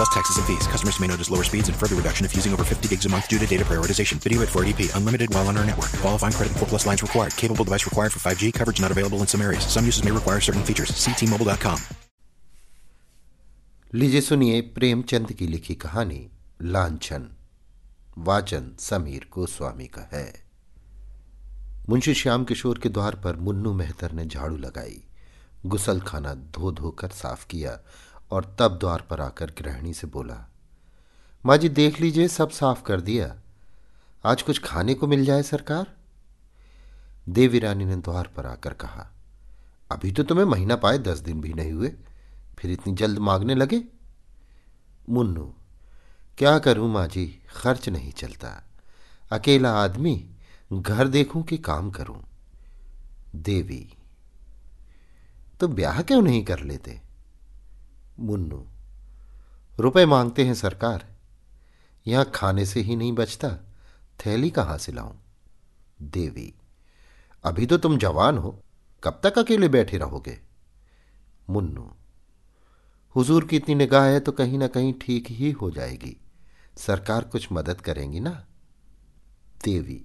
Plus taxes and fees. Customers may notice lower speeds and further reduction if using over 50 gigs a month due to data prioritization. Video at 480p. Unlimited while on our network. Qualifying credit 4 plus lines required. Capable device required for 5G. Coverage not available in some areas. Some uses may require certain features. See T-Mobile.com. लीजिए सुनिए प्रेमचंद की लिखी कहानी लांछन वाचन समीर गोस्वामी का है मुंशी श्याम किशोर के द्वार पर मुन्नू मेहतर ने झाड़ू लगाई गुसल खाना धो धोकर साफ़ किया और तब द्वार पर आकर गृहिणी से बोला, माँ जी, देख लीजिए, सब साफ़ कर दिया। आज कुछ खाने को मिल जाए सरकार? देवी रानी ने द्वार पर आकर कहा, अभी तो तुम्हें महीना पाए, दस दिन भी नहीं हुए। फिर इतनी जल्द मांगने लगे? मुन्नू, क्या करूँ माँ जी, खर्च नहीं चलता। अकेला आदमी घर देखूँ कि काम करूँ? देवी तो ब्याह क्यों नहीं कर लेते? मुन्नू। रुपए मांगते हैं सरकार। यहाँ खाने से ही नहीं बचता। थैली कहाँ से लाऊं? देवी, अभी तो तुम जवान हो। कब तक अकेले बैठे रहोगे? मुन्नू, हुजूर की इतनी निगाह है तो कहीं ना कहीं ठीक ही हो जाएगी। सरकार कुछ मदद करेंगी ना? देवी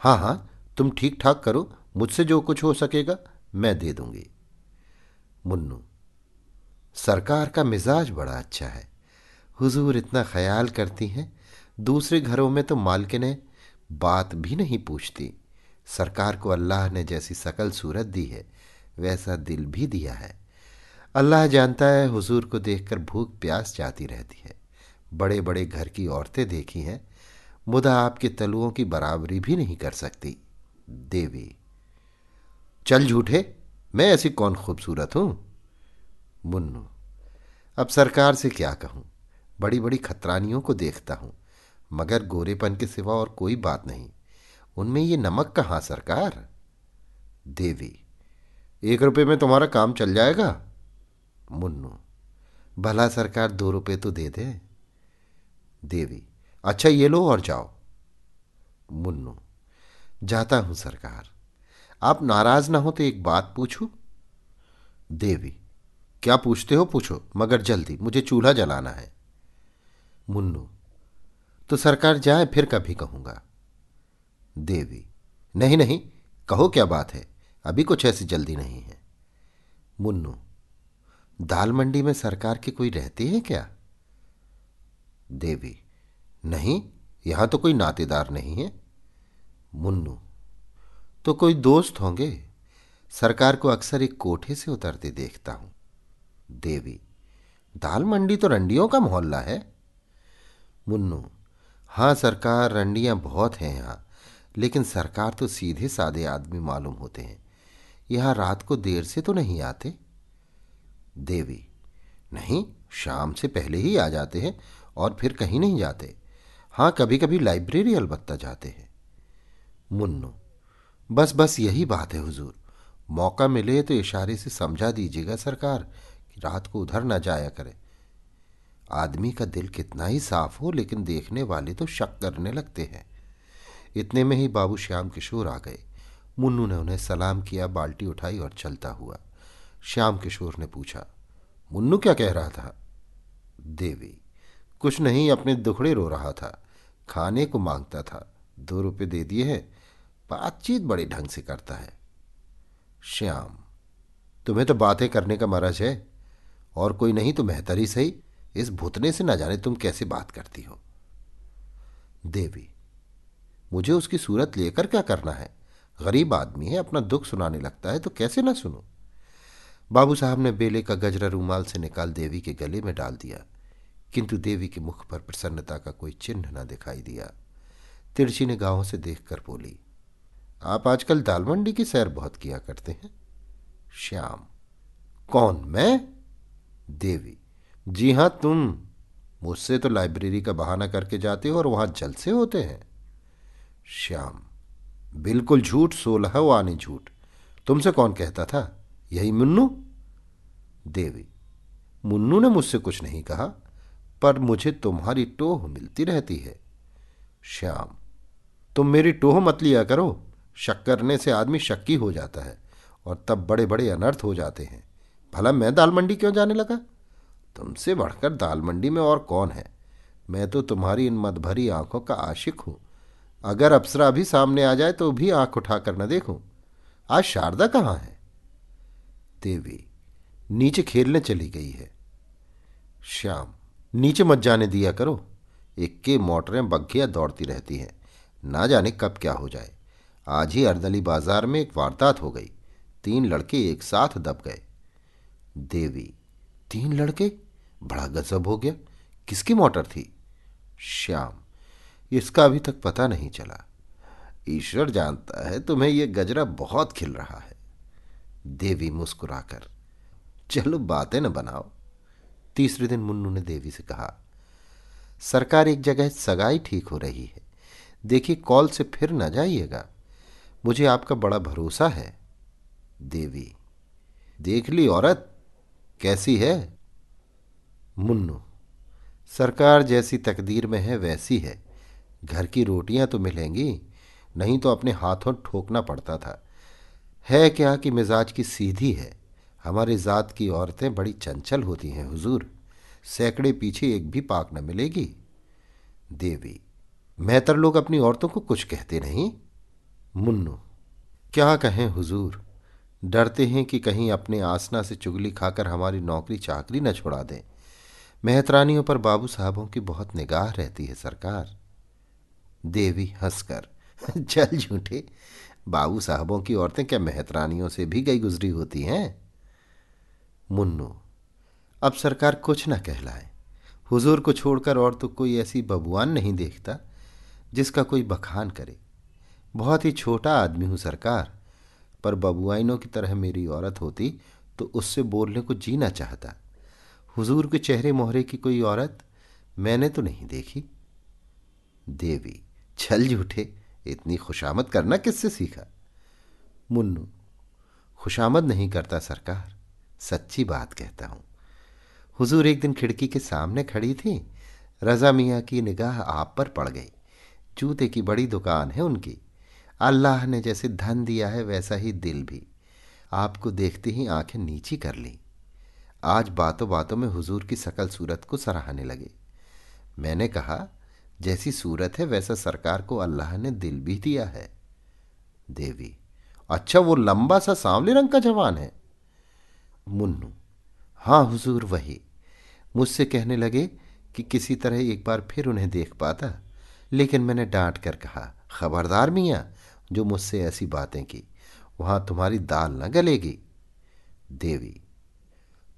हाँ हाँ तुम ठीक ठाक करो। मुझसे जो कुछ हो सकेगा, मैं दे दूँगी। मुन्नू सरकार का मिजाज बड़ा अच्छा है। हुजूर इतना ख्याल करती हैं, दूसरे घरों में तो मालकिन बात भी नहीं पूछती। सरकार को अल्लाह ने जैसी सकल सूरत दी है, वैसा दिल भी दिया है। अल्लाह जानता है हुजूर को देखकर भूख प्यास जाती रहती है। बड़े बड़े घर की औरतें देखी हैं, मुदा आपके तलुओं की बराबरी भी नहीं कर सकती। देवी, चल झूठे, मैं ऐसी कौन खूबसूरत हूँ? मुन्नू। अब सरकार से क्या कहूँ? बड़ी बड़ी खतरानियों को देखता हूँ, मगर गोरेपन के सिवा और कोई बात नहीं। उनमें ये नमक कहाँ, सरकार? देवी, एक रुपये में तुम्हारा काम चल जाएगा? मुन्नू, भला सरकार दो रुपये तो दे दे। देवी अच्छा ये लो और जाओ। मुन्नू, जाता हूँ सरकार। आप नाराज़ ना हो तो एक बात पूछूँ? देवी क्या पूछते हो? पूछो। मगर जल्दी, मुझे चूल्हा जलाना है। मुन्नू तो सरकार जाए, फिर कभी कहूँगा। देवी, नहीं नहीं, कहो क्या बात है? अभी कुछ ऐसी जल्दी नहीं है। मुन्नू, दाल मंडी में सरकार के कोई रहते हैं क्या? देवी, नहीं, यहाँ तो कोई नातेदार नहीं है। मुन्नू तो कोई दोस्त होंगे? सरकार को अक्सर एक कोठे से उतरते देखता हूँ। देवी। दाल मंडी तो रंडियों का मोहल्ला है। मुन्नू हाँ सरकार, रंडियाँ बहुत हैं यहाँ, लेकिन सरकार तो सीधे सादे आदमी मालूम होते हैं। यहाँ रात को देर से तो नहीं आते। देवी, नहीं, शाम से पहले ही आ जाते हैं और फिर कहीं नहीं जाते। हाँ कभी कभी लाइब्रेरी अलबत्ता जाते हैं। मुन्नू बस बस यही बात है, हुजूर। मौका मिले तो इशारे से समझा दीजिएगा सरकार। रात को उधर ना जाया करे। आदमी का दिल कितना ही साफ़ हो, लेकिन देखने वाले तो शक करने लगते हैं। इतने में ही बाबू श्याम किशोर आ गए। मुन्नू ने उन्हें सलाम किया, बाल्टी उठाई और चलता हुआ। श्याम किशोर ने पूछा, मुन्नू क्या कह रहा था? देवी, कुछ नहीं, अपने दुखड़े रो रहा था। खाने को माँगता था। दो रुपए दे दिए हैं। बातचीत बड़े ढंग से करता है। श्याम, तुम्हें तो बातें करने का मरज है। और कोई नहीं तो मेहतर ही सही। इस भूतने से ना जाने तुम कैसे बात करती हो। देवी, मुझे उसकी सूरत लेकर क्या करना है? गरीब आदमी है, अपना दुख सुनाने लगता है तो कैसे ना सुनो? बाबू साहब ने बेले का गजरा रूमाल से निकाल देवी के गले में डाल दिया, किंतु देवी के मुख पर प्रसन्नता का कोई चिन्ह न दिखाई दिया। तिरछी ने गाँवों से देखकर बोली, आप आजकल दाल मंडी की सैर बहुत किया करते हैं। श्याम, कौन, मैं? देवी। जी हाँ, तुम मुझसे तो लाइब्रेरी का बहाना करके जाते हो और वहाँ जलसे होते हैं। श्याम, बिल्कुल झूठ, सोलह वानी झूठ। तुमसे कौन कहता था? यही मुन्नू? देवी, मुन्नू ने मुझसे कुछ नहीं कहा, पर मुझे तुम्हारी टोह मिलती रहती है। श्याम, तुम मेरी टोह मत लिया करो। शक करने से आदमी शक्की हो जाता है और तब बड़े बड़े अनर्थ हो जाते हैं। भला मैं दाल मंडी क्यों जाने लगा? तुमसे बढ़कर दाल मंडी में और कौन है? मैं तो तुम्हारी इन मदभरी आँखों का आशिक हूँ। अगर अप्सरा भी सामने आ जाए तो भी आँख उठाकर न देखूँ। आज शारदा कहाँ है? देवी, नीचे खेलने चली गई है। श्याम, नीचे मत जाने दिया करो। इक्के मोटरें बग्घियाँ दौड़ती रहती हैं। ना जाने कब क्या हो जाए। आज ही अर्दली बाज़ार में एक वारदात हो गई। तीन लड़के एक साथ दब गए। देवी। तीन लड़के? बड़ा गजब हो गया। किसकी मोटर थी? श्याम। इसका अभी तक पता नहीं चला। ईश्वर जानता है तुम्हें यह गजरा बहुत खिल रहा है। देवी मुस्कुराकर, चलो बातें न बनाओ। तीसरे दिन मुन्नू ने देवी से कहा, सरकार एक जगह सगाई ठीक हो रही है। देखिए, कॉल से फिर न जाइएगा। मुझे आपका बड़ा भरोसा है। देवी, देख ली औरत। कैसी है? मुन्नू, सरकार जैसी तकदीर में है वैसी है। घर की रोटियाँ तो मिलेंगी, नहीं तो अपने हाथों ठोकना पड़ता था। है क्या कि मिजाज की सीधी है? हमारी ज़ात की औरतें बड़ी चंचल होती हैं, हुजूर। सैकड़े पीछे एक भी पाक न मिलेगी। देवी मेहतर लोग अपनी औरतों को कुछ कहते नहीं? मुन्नू, क्या कहें हुजूर? डरते हैं कि कहीं अपने आसना से चुगली खाकर हमारी नौकरी चाकरी न छुड़ा दें। मेहतरानियों पर बाबू साहबों की बहुत निगाह रहती है सरकार। देवी हंसकर चल झूठे, बाबू साहबों की औरतें क्या मेहतरानियों से भी गई गुजरी होती हैं? मुन्नू, अब सरकार कुछ न कहलाए। हुजूर को छोड़कर और तो कोई ऐसी बबुआन नहीं देखता जिसका कोई बखान करे। बहुत ही छोटा आदमी हूँ सरकार। पर बबुआइनों की तरह मेरी औरत होती तो उससे बोलने को जीना चाहता। हुजूर के चेहरे मोहरे की कोई औरत मैंने तो नहीं देखी। देवी, छल झूठे इतनी खुशामद करना किससे सीखा? मुन्नू, खुशामद नहीं करता सरकार, सच्ची बात कहता हूँ। हुजूर एक दिन खिड़की के सामने खड़ी थी, रजा मियाँ की निगाह आप पर पड़ गई। जूते की बड़ी दुकान है उनकी अल्लाह ने जैसे धन दिया है, वैसा ही दिल भी। आपको देखते ही आँखें नीची कर ली। आज बातों बातों में हुजूर की सकल सूरत को सराहने लगे। मैंने कहा, जैसी सूरत है, वैसा सरकार को अल्लाह ने दिल भी दिया है। देवी अच्छा वो लंबा सा सांवले रंग का जवान है। मुन्नू हाँ हुजूर, वही। मुझसे कहने लगे कि किसी तरह एक बार फिर उन्हें देख पाता, लेकिन मैंने डांट कर कहा, खबरदार मियाँ जो मुझसे ऐसी बातें की, वहाँ तुम्हारी दाल न गलेगी। देवी,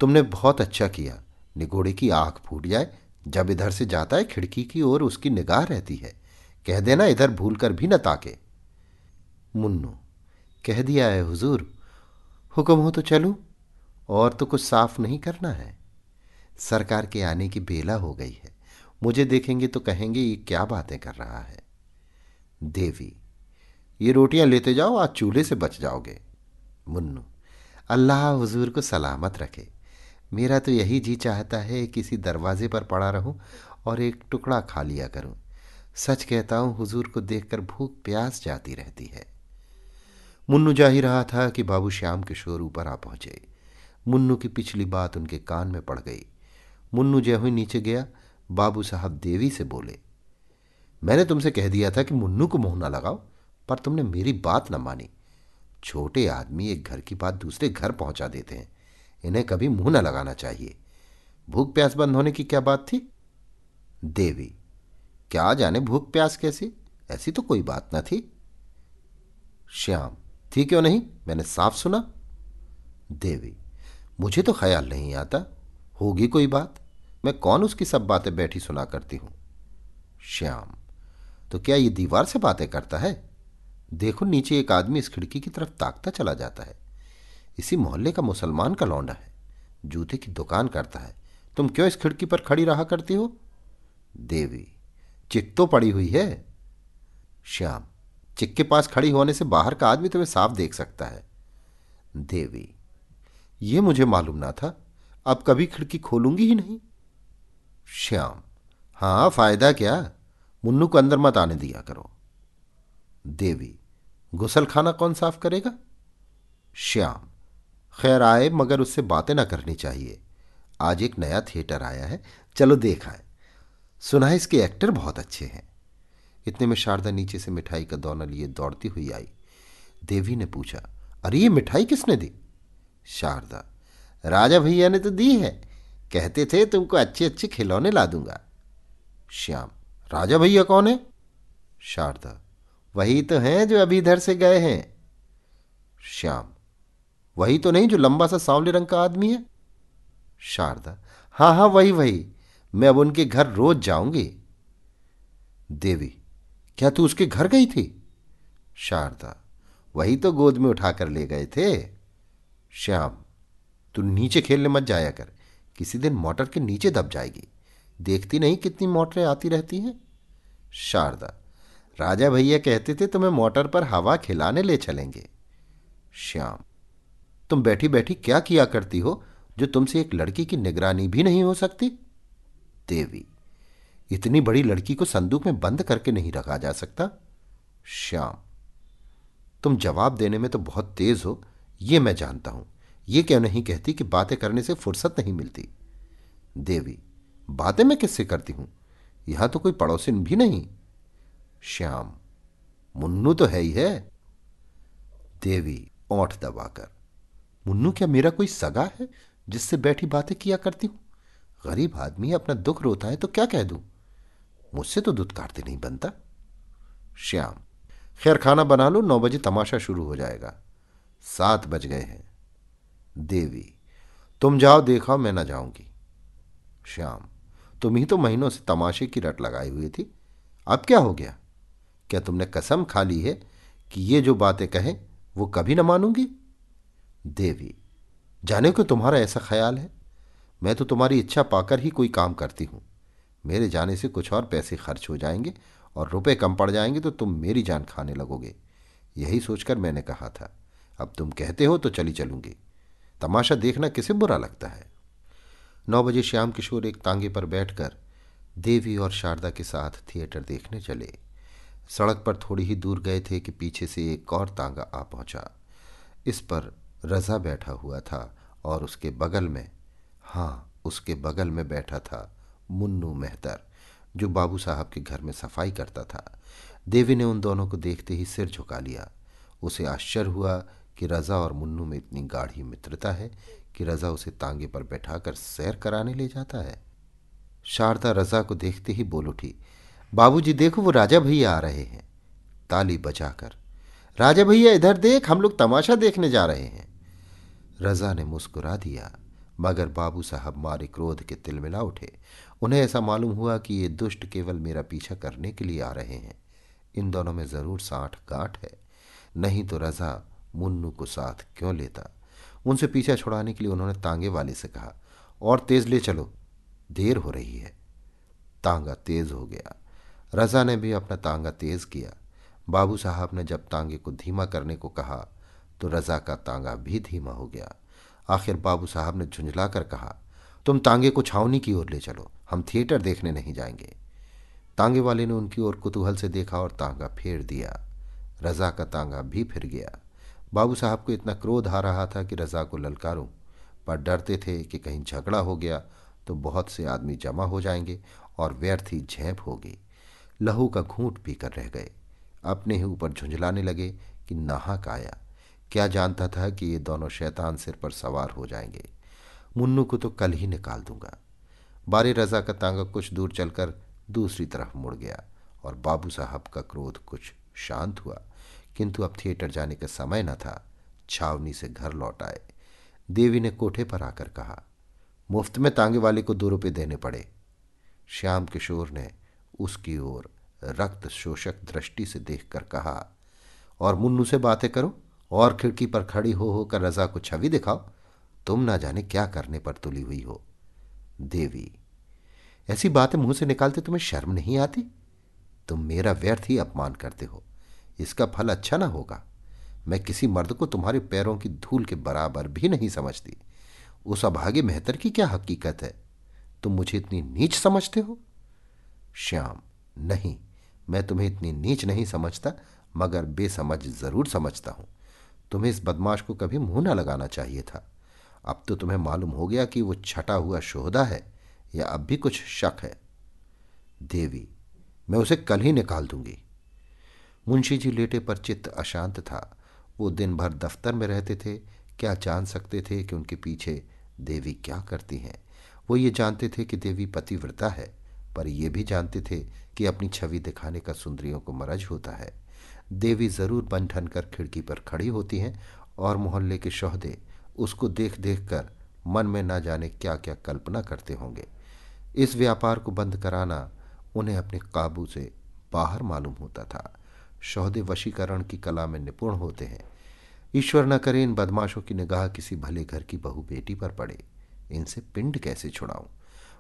तुमने बहुत अच्छा किया। निगोड़े की आँख फूट जाए, जब इधर से जाता है, खिड़की की ओर उसकी निगाह रहती है। कह देना, इधर भूल कर भी न ताके। मुन्नू, कह दिया है हुजूर, हुक्म हो तो चलूँ, और तो कुछ साफ़ नहीं करना है। सरकार के आने की बेला हो गई है। मुझे देखेंगे तो कहेंगे, ये क्या बातें कर रहा है। देवी ये रोटियाँ लेते जाओ, आज चूल्हे से बच जाओगे। मुन्नू, अल्लाह हुजूर को सलामत रखे। मेरा तो यही जी चाहता है किसी दरवाजे पर पड़ा रहूँ और एक टुकड़ा खा लिया करूँ। सच कहता हूँ, हुजूर को देखकर भूख प्यास जाती रहती है। मुन्नू जा ही रहा था कि बाबू श्याम किशोर ऊपर आ पहुँचे। मुन्नू की पिछली बात उनके कान में पड़ गई। मुन्नू जय हुई नीचे गया। बाबू साहब देवी से बोले, मैंने तुमसे कह दिया था कि मुन्नू को मुँह ना लगाओ। पर तुमने मेरी बात न मानी। छोटे आदमी एक घर की बात दूसरे घर पहुँचा देते हैं। इन्हें कभी मुँह न लगाना चाहिए। भूख प्यास बंद होने की क्या बात थी? देवी, क्या जाने भूख प्यास कैसी? ऐसी तो कोई बात न थी। श्याम, थी क्यों नहीं? मैंने साफ़ सुना। देवी, मुझे तो ख्याल नहीं आता। होगी कोई बात? मैं कौन उसकी सब बातें बैठी सुना करती हूँ? श्याम तो क्या ये दीवार से बातें करता है? देखो, नीचे एक आदमी इस खिड़की की तरफ़ ताकता चला जाता है। इसी मोहल्ले का मुसलमान का लौंडा है, जूते की दुकान करता है। तुम क्यों इस खिड़की पर खड़ी रहा करती हो? देवी चिक तो पड़ी हुई है। श्याम चिक के पास खड़ी होने से बाहर का आदमी तुम्हें साफ़ देख सकता है। देवी, ये मुझे मालूम ना था, अब कभी खिड़की खोलूँगी ही नहीं। श्याम, हाँ, फ़ायदा क्या? मुन्नू को अंदर मत आने दिया करो। देवी। गुसल खाना कौन साफ़ करेगा? श्याम। खैर आए, मगर उससे बातें ना करनी चाहिए। आज एक नया थिएटर आया है। चलो देखा है सुना है इसके एक्टर बहुत अच्छे हैं। इतने में शारदा नीचे से मिठाई का दौना लिए दौड़ती हुई आई। देवी ने पूछा, अरे, ये मिठाई किसने दी? शारदा, राजा भैया ने तो दी है। कहते थे, तुमको अच्छे अच्छे खिलौने ला दूँगा। श्याम, राजा भैया कौन है? शारदा वही तो हैं जो अभी इधर से गए हैं। श्याम, वही तो नहीं जो लंबा सा सांवले रंग का आदमी है। शारदा हाँ हाँ वही वही, मैं अब उनके घर रोज जाऊँगी। देवी, क्या तू उसके घर गई थी? शारदा, वही तो गोद में उठाकर ले गए थे। श्याम, तू नीचे खेलने मत जाया कर, किसी दिन मोटर के नीचे दब जाएगी। देखती नहीं कितनी मोटरें आती रहती हैं। शारदा राजा भैया कहते थे, तुम्हें मोटर पर हवा खिलाने ले चलेंगे। श्याम, तुम बैठी बैठी क्या किया करती हो, जो तुमसे एक लड़की की निगरानी भी नहीं हो सकती? देवी, इतनी बड़ी लड़की को संदूक में बंद करके नहीं रखा जा सकता? श्याम, तुम जवाब देने में तो बहुत तेज हो यह मैं जानता हूँ। यह क्यों नहीं कहती कि बातें करने से फुर्सत नहीं मिलती? देवी, बातें मैं किससे करती हूँ? यहाँ तो कोई पड़ोसिन भी नहीं। श्याम, मुन्नू तो है ही है। देवी ओठ दबाकर, मुन्नू क्या मेरा कोई सगा है जिससे बैठी बातें किया करती हूँ? गरीब आदमी अपना दुख रोता है तो क्या कह दूँ? मुझसे तो दुत्कारते नहीं बनता। श्याम, खैर खाना बना लो, नौ बजे तमाशा शुरू हो जाएगा। सात बज गए हैं। देवी, तुम जाओ देखो मैं ना जाऊँगी। श्याम, तुम ही तो महीनों से तमाशे की रट लगाई हुई थी। अब क्या हो गया? क्या तुमने कसम खा ली है कि ये जो बातें कहें, वो कभी ना मानूँगी? देवी, जाने को तुम्हारा ऐसा ख्याल है? मैं तो तुम्हारी इच्छा पाकर ही कोई काम करती हूँ। मेरे जाने से कुछ और पैसे खर्च हो जाएँगे और रुपए कम पड़ जाएँगे तो तुम मेरी जान खाने लगोगे। यही सोचकर मैंने कहा था, अब तुम कहते हो तो चली चलूँगी। तमाशा देखना किसे बुरा लगता है? नौ बजे श्याम किशोर एक तांगे पर बैठकर देवी और शारदा के साथ थिएटर देखने चले। सड़क पर थोड़ी ही दूर गए थे कि पीछे से एक और तांगा आ पहुँचा। इस पर रजा बैठा हुआ था और उसके बगल में हाँ उसके बगल में बैठा था मुन्नू मेहतर, जो बाबू साहब के घर में सफ़ाई करता था। देवी ने उन दोनों को देखते ही सिर झुका लिया। उसे आश्चर्य हुआ कि रजा और मुन्नू में इतनी गाढ़ी मित्रता है कि रजा उसे तांगे पर बैठाकर सैर कराने ले जाता है। शारदा रजा को देखते ही बोल उठी बाबूजी देखो वो राजा भैया आ रहे हैं। ताली बजाकर, राजा भैया इधर देख, हम लोग तमाशा देखने जा रहे हैं। रजा ने मुस्कुरा दिया, मगर बाबू साहब मारे क्रोध के तिल मिला उठे। उन्हें ऐसा मालूम हुआ कि ये दुष्ट केवल मेरा पीछा करने के लिए आ रहे हैं। इन दोनों में ज़रूर साठ गांठ है। नहीं तो रजा मुन्नू को साथ क्यों लेता? उनसे पीछा छुड़ाने के लिए उन्होंने तांगे वाले से कहा, और तेज ले चलो, देर हो रही है। तांगा तेज हो गया। रजा ने भी अपना तांगा तेज किया। बाबू साहब ने जब तांगे को धीमा करने को कहा तो रजा का तांगा भी धीमा हो गया। आखिर बाबू साहब ने झुंझला कर कहा, तुम तांगे को छावनी की ओर ले चलो, हम थिएटर देखने नहीं जाएँगे। तांगे वाले ने उनकी ओर कुतूहल से देखा और तांगा फेर दिया। रजा का तांगा भी फिर गया। बाबू साहब को इतना क्रोध आ रहा था कि रजा को ललकारूं, पर डरते थे कि कहीं झगड़ा हो गया तो बहुत से आदमी जमा हो जाएँगे और व्यर्थ ही झेप होगी। लहू का घूंट पीकर रह गए। अपने ही ऊपर झुंझलाने लगे कि नाहक आया क्या जानता था कि ये दोनों शैतान सिर पर सवार हो जाएँगे। मुन्नू को तो कल ही निकाल दूँगा। बारी रजा का तांगा कुछ दूर चलकर दूसरी तरफ़ मुड़ गया और बाबू साहब का क्रोध कुछ शांत हुआ। किंतु अब थिएटर जाने का समय न था। छावनी से घर लौट आए। देवी ने कोठे पर आकर कहा, मुफ़्त में तांगे वाले को दो रुपये देने पड़े। श्याम किशोर ने उसकी ओर रक्त शोषक दृष्टि से देखकर कहा, और मुन्नू से बातें करो, और खिड़की पर खड़ी हो होकर रजा को छवि दिखाओ। तुम ना जाने क्या करने पर तुली हुई हो। देवी, ऐसी बातें मुँह से निकालते तुम्हें शर्म नहीं आती? तुम मेरा व्यर्थ ही अपमान करते हो। इसका फल अच्छा ना होगा। मैं किसी मर्द को तुम्हारे पैरों की धूल के बराबर भी नहीं समझती। उस अभागे मेहतर की क्या हकीकत है? तुम मुझे इतनी नीच समझते हो? श्याम, नहीं, मैं तुम्हें इतनी नीच नहीं समझता, मगर बेसमझ ज़रूर समझता हूँ। तुम्हें इस बदमाश को कभी मुँह ना लगाना चाहिए था। अब तो तुम्हें मालूम हो गया कि वो छटा हुआ शोहदा है, या अब भी कुछ शक है। देवी, मैं उसे कल ही निकाल दूँगी। मुंशी जी लेटे पर चित्त अशांत था। वो दिन भर दफ्तर में रहते थे। क्या जान सकते थे कि उनके पीछे देवी क्या करती हैं? वो ये जानते थे कि देवी पतिव्रता है। पर ये भी जानते थे कि अपनी छवि दिखाने का सुंदरियों को मरज होता है। देवी ज़रूर बन ठन कर खिड़की पर खड़ी होती हैं और मोहल्ले के शोहदे उसको देख देख कर मन में ना जाने क्या क्या कल्पना करते होंगे। इस व्यापार को बंद कराना उन्हें अपने काबू से बाहर मालूम होता था। शोहदे वशीकरण की कला में निपुण होते हैं। ईश्वर न करे इन बदमाशों की निगाह किसी भले घर की बहू बेटी पर पड़े। इनसे पिंड कैसे छुड़ाऊं?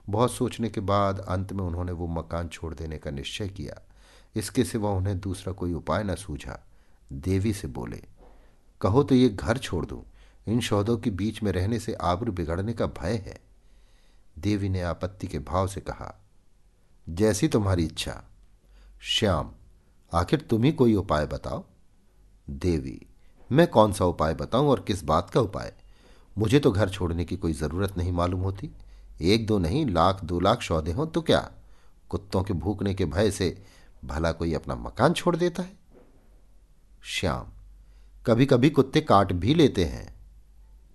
बहुत सोचने के बाद अंत में उन्होंने वो मकान छोड़ देने का निश्चय किया। इसके सिवा उन्हें दूसरा कोई उपाय न सूझा। देवी से बोले, कहो तो ये घर छोड़ दूँ। इन शौदों के बीच में रहने से आबरू बिगड़ने का भय है। देवी ने आपत्ति के भाव से कहा, जैसी तुम्हारी इच्छा। श्याम, आखिर तुम ही कोई उपाय बताओ? देवी, मैं कौन सा उपाय बताऊँ और किस बात का उपाय? मुझे तो घर छोड़ने की कोई ज़रूरत नहीं मालूम होती। एक दो नहीं, लाख, दो लाख सौदे हों तो क्या? कुत्तों के भूखने के भय से भला कोई अपना मकान छोड़ देता है? श्याम कभी कभी कुत्ते काट भी लेते हैं।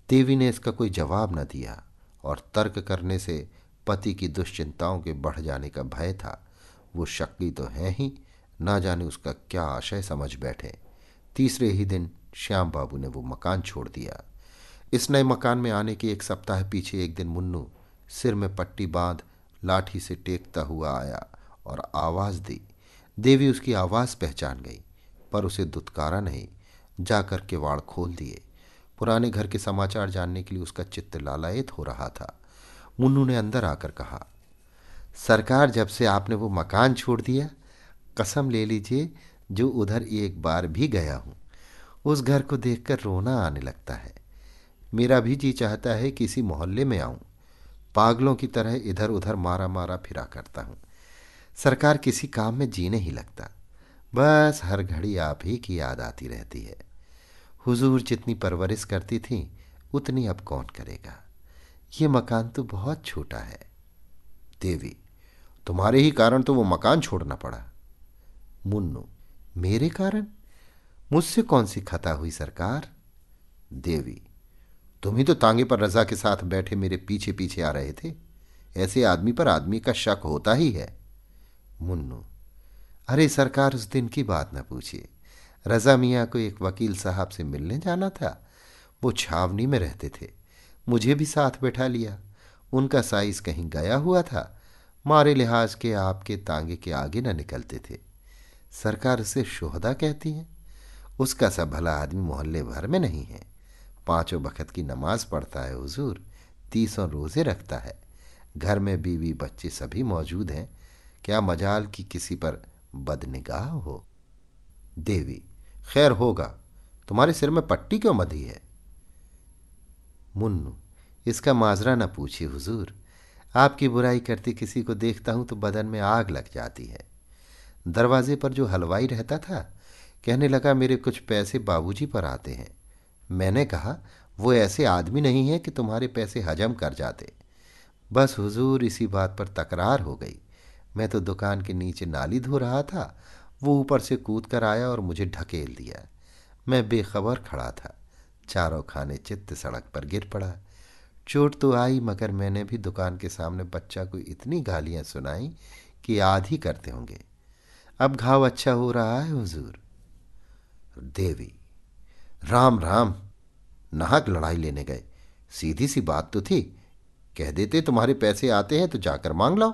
देवी ने इसका कोई जवाब न दिया और तर्क करने से पति की दुश्चिंताओं के बढ़ जाने का भय था। वो शक्की तो है ही, ना जाने उसका क्या आशय समझ बैठे। तीसरे ही दिन श्याम बाबू ने वो मकान छोड़ दिया। इस नए मकान में आने के एक सप्ताह पीछे एक दिन मुन्नू सिर में पट्टी बाँध, लाठी से टेकता हुआ आया और आवाज़ दी। देवी उसकी आवाज़ पहचान गई, पर उसे दुत्कारा नहीं, जाकर किवाड़ खोल दिए। पुराने घर के समाचार जानने के लिए उसका चित्त लालायित हो रहा था। मुन्नू ने अंदर आकर कहा, सरकार, जब से आपने वो मकान छोड़ दिया, कसम ले लीजिए, जो उधर एक बार भी गया हूँ, उस घर को देखकर रोना आने लगता है। मेरा भी जी चाहता है कि इसी मोहल्ले में आऊँ। पागलों की तरह इधर उधर मारा मारा फिरा करता हूँ। सरकार किसी काम में जीने ही लगता। बस हर घड़ी आप ही की याद आती रहती है। हुजूर जितनी परवरिश करती थी, उतनी अब कौन करेगा? ये मकान तो बहुत छोटा है। देवी, तुम्हारे ही कारण तो वो मकान छोड़ना पड़ा। मुन्नू, मेरे कारण? मुझसे कौन सी खता हुई सरकार? देवी तुम ही तो तांगे पर रजा के साथ बैठे मेरे पीछे पीछे आ रहे थे। ऐसे आदमी पर आदमी का शक होता ही है। मुन्नू, अरे सरकार उस दिन की बात न पूछिए। रजा मियाँ को एक वकील साहब से मिलने जाना था। वो छावनी में रहते थे। मुझे भी साथ बैठा लिया। उनका साइज़ कहीं गया हुआ था। मारे लिहाज के आपके तांगे के आगे न निकलते थे। सरकार उसे शोहदा कहती है। उसका सब भला आदमी मोहल्ले भर में नहीं है। पाँचों बखत की नमाज़ पढ़ता है हुजूर, तीसों रोज़े रखता है। घर में बीवी बच्चे सभी मौजूद हैं। क्या मजाल की किसी पर बदनिगाह हो? देवी, खैर होगा, तुम्हारे सिर में पट्टी क्यों मधी है? मुन्नू, इसका माजरा न पूछिए हुजूर। आपकी बुराई करती किसी को देखता हूँ तो बदन में आग लग जाती है। दरवाजे पर जो हलवाई रहता था, कहने लगा, मेरे कुछ पैसे बाबूजी पर आते हैं। मैंने कहा, वो ऐसे आदमी नहीं है कि तुम्हारे पैसे हजम कर जाते। बस हुजूर इसी बात पर तकरार हो गई। मैं तो दुकान के नीचे नाली धो रहा था, वो ऊपर से कूद कर आया और मुझे ढकेल दिया। मैं बेखबर खड़ा था। चारों खाने चित्त सड़क पर गिर पड़ा। चोट तो आई, मगर मैंने भी दुकान के सामने बच्चा को इतनी गालियाँ सुनाई कि याद ही करते होंगे। अब घाव अच्छा हो रहा है, हुजूर। देवी। राम राम, नाहक लड़ाई लेने गए। सीधी सी बात तो थी। कह देते, तुम्हारे पैसे आते हैं तो जाकर मांग लो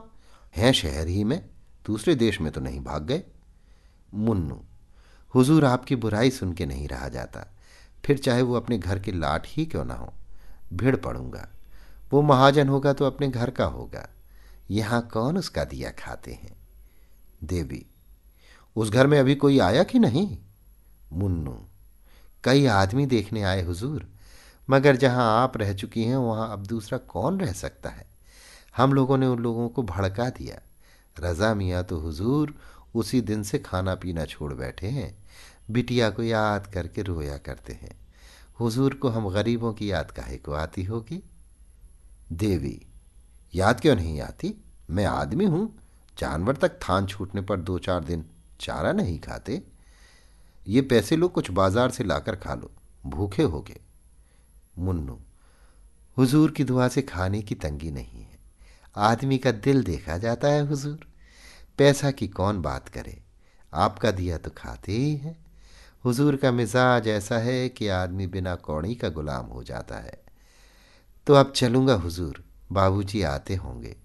हैं शहर ही में, दूसरे देश में तो नहीं भाग गए। मुन्नू, हुजूर आपकी बुराई सुन के नहीं रहा जाता। फिर चाहे वो अपने घर के लाट ही क्यों ना हो, भिड़ पड़ूँगा। वो महाजन होगा तो अपने घर का होगा। यहाँ कौन उसका दिया खाते हैं? देवी, उस घर में अभी कोई आया कि नहीं? मुन्नू कई आदमी देखने आए हुजूर। मगर जहाँ आप रह चुकी हैं, वहाँ अब दूसरा कौन रह सकता है? हम लोगों ने उन लोगों को भड़का दिया। रजा मियाँ तो हुजूर उसी दिन से खाना पीना छोड़ बैठे हैं। बिटिया को याद करके रोया करते हैं। हुजूर को हम गरीबों की याद काहे को आती होगी। देवी, याद क्यों नहीं आती? मैं आदमी हूँ। जानवर तक थान छूटने पर दो चार दिन चारा नहीं खाते। ये पैसे लो, कुछ बाज़ार से लाकर खा लो। भूखे हो गए। मुन्नू, हुजूर की दुआ से खाने की तंगी नहीं है। आदमी का दिल देखा जाता है हुजूर। पैसा की कौन बात करे? आपका दिया तो खाते ही है। हुजूर का मिजाज ऐसा है कि आदमी बिना कौड़ी का गुलाम हो जाता है। तो अब चलूँगा हुजूर। बाबूजी आते होंगे।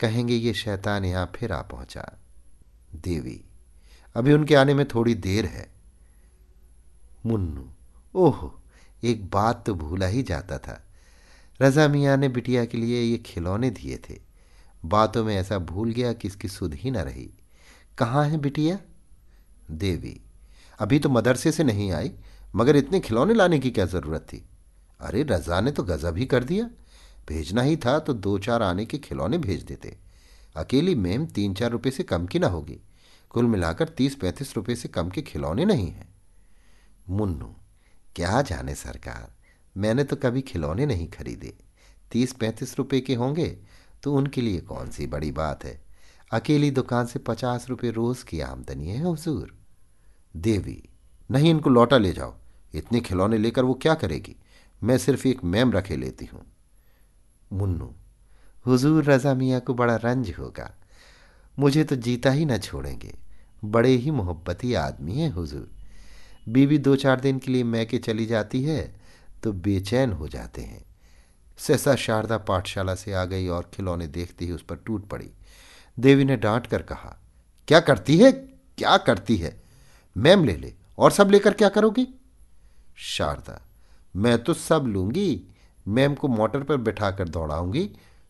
कहेंगे, ये शैतान यहाँ फिर आ पहुँचा। देवी अभी उनके आने में थोड़ी देर है। मुन्नू, ओह, एक बात तो भूला ही जाता था। रजा मियाँ ने बिटिया के लिए ये खिलौने दिए थे। बातों में ऐसा भूल गया कि इसकी सुध ही न रही। कहाँ है बिटिया? देवी, अभी तो मदरसे से नहीं आई, मगर इतने खिलौने लाने की क्या ज़रूरत थी? अरे, रजा ने तो गजब ही कर दिया। भेजना ही था तो दो चार आने के खिलौने भेज देते। अकेली मेम तीन चार रुपए से कम की ना होगी। कुल मिलाकर तीस पैंतीस रुपए से कम के खिलौने नहीं हैं। मुन्नू, क्या जाने सरकार, मैंने तो कभी खिलौने नहीं खरीदे। तीस पैंतीस रुपए के होंगे तो उनके लिए कौन सी बड़ी बात है? अकेली दुकान से पचास रुपये रोज की आमदनी है, हजूर। देवी, नहीं इनको लौटा ले जाओ। इतने खिलौने लेकर वो क्या करेगी? मैं सिर्फ़ एक मैम रखे लेती हूँ। मुन्नू, हुजूर रजा मियाँ को बड़ा रंज होगा। मुझे तो जीता ही न छोड़ेंगे। बड़े ही मोहब्बती आदमी हैं हुजूर। बीवी दो चार दिन के लिए मैके चली जाती है तो बेचैन हो जाते हैं। सहसा शारदा पाठशाला से आ गई और खिलौने देखते ही उस पर टूट पड़ी। देवी ने डांट कर कहा, क्या करती है? क्या करती है? मैम ले ले, और सब लेकर क्या करोगी? शारदा, मैं तो सब लूँगी। मैम को मोटर पर बिठाकर दौड़ाऊँगी।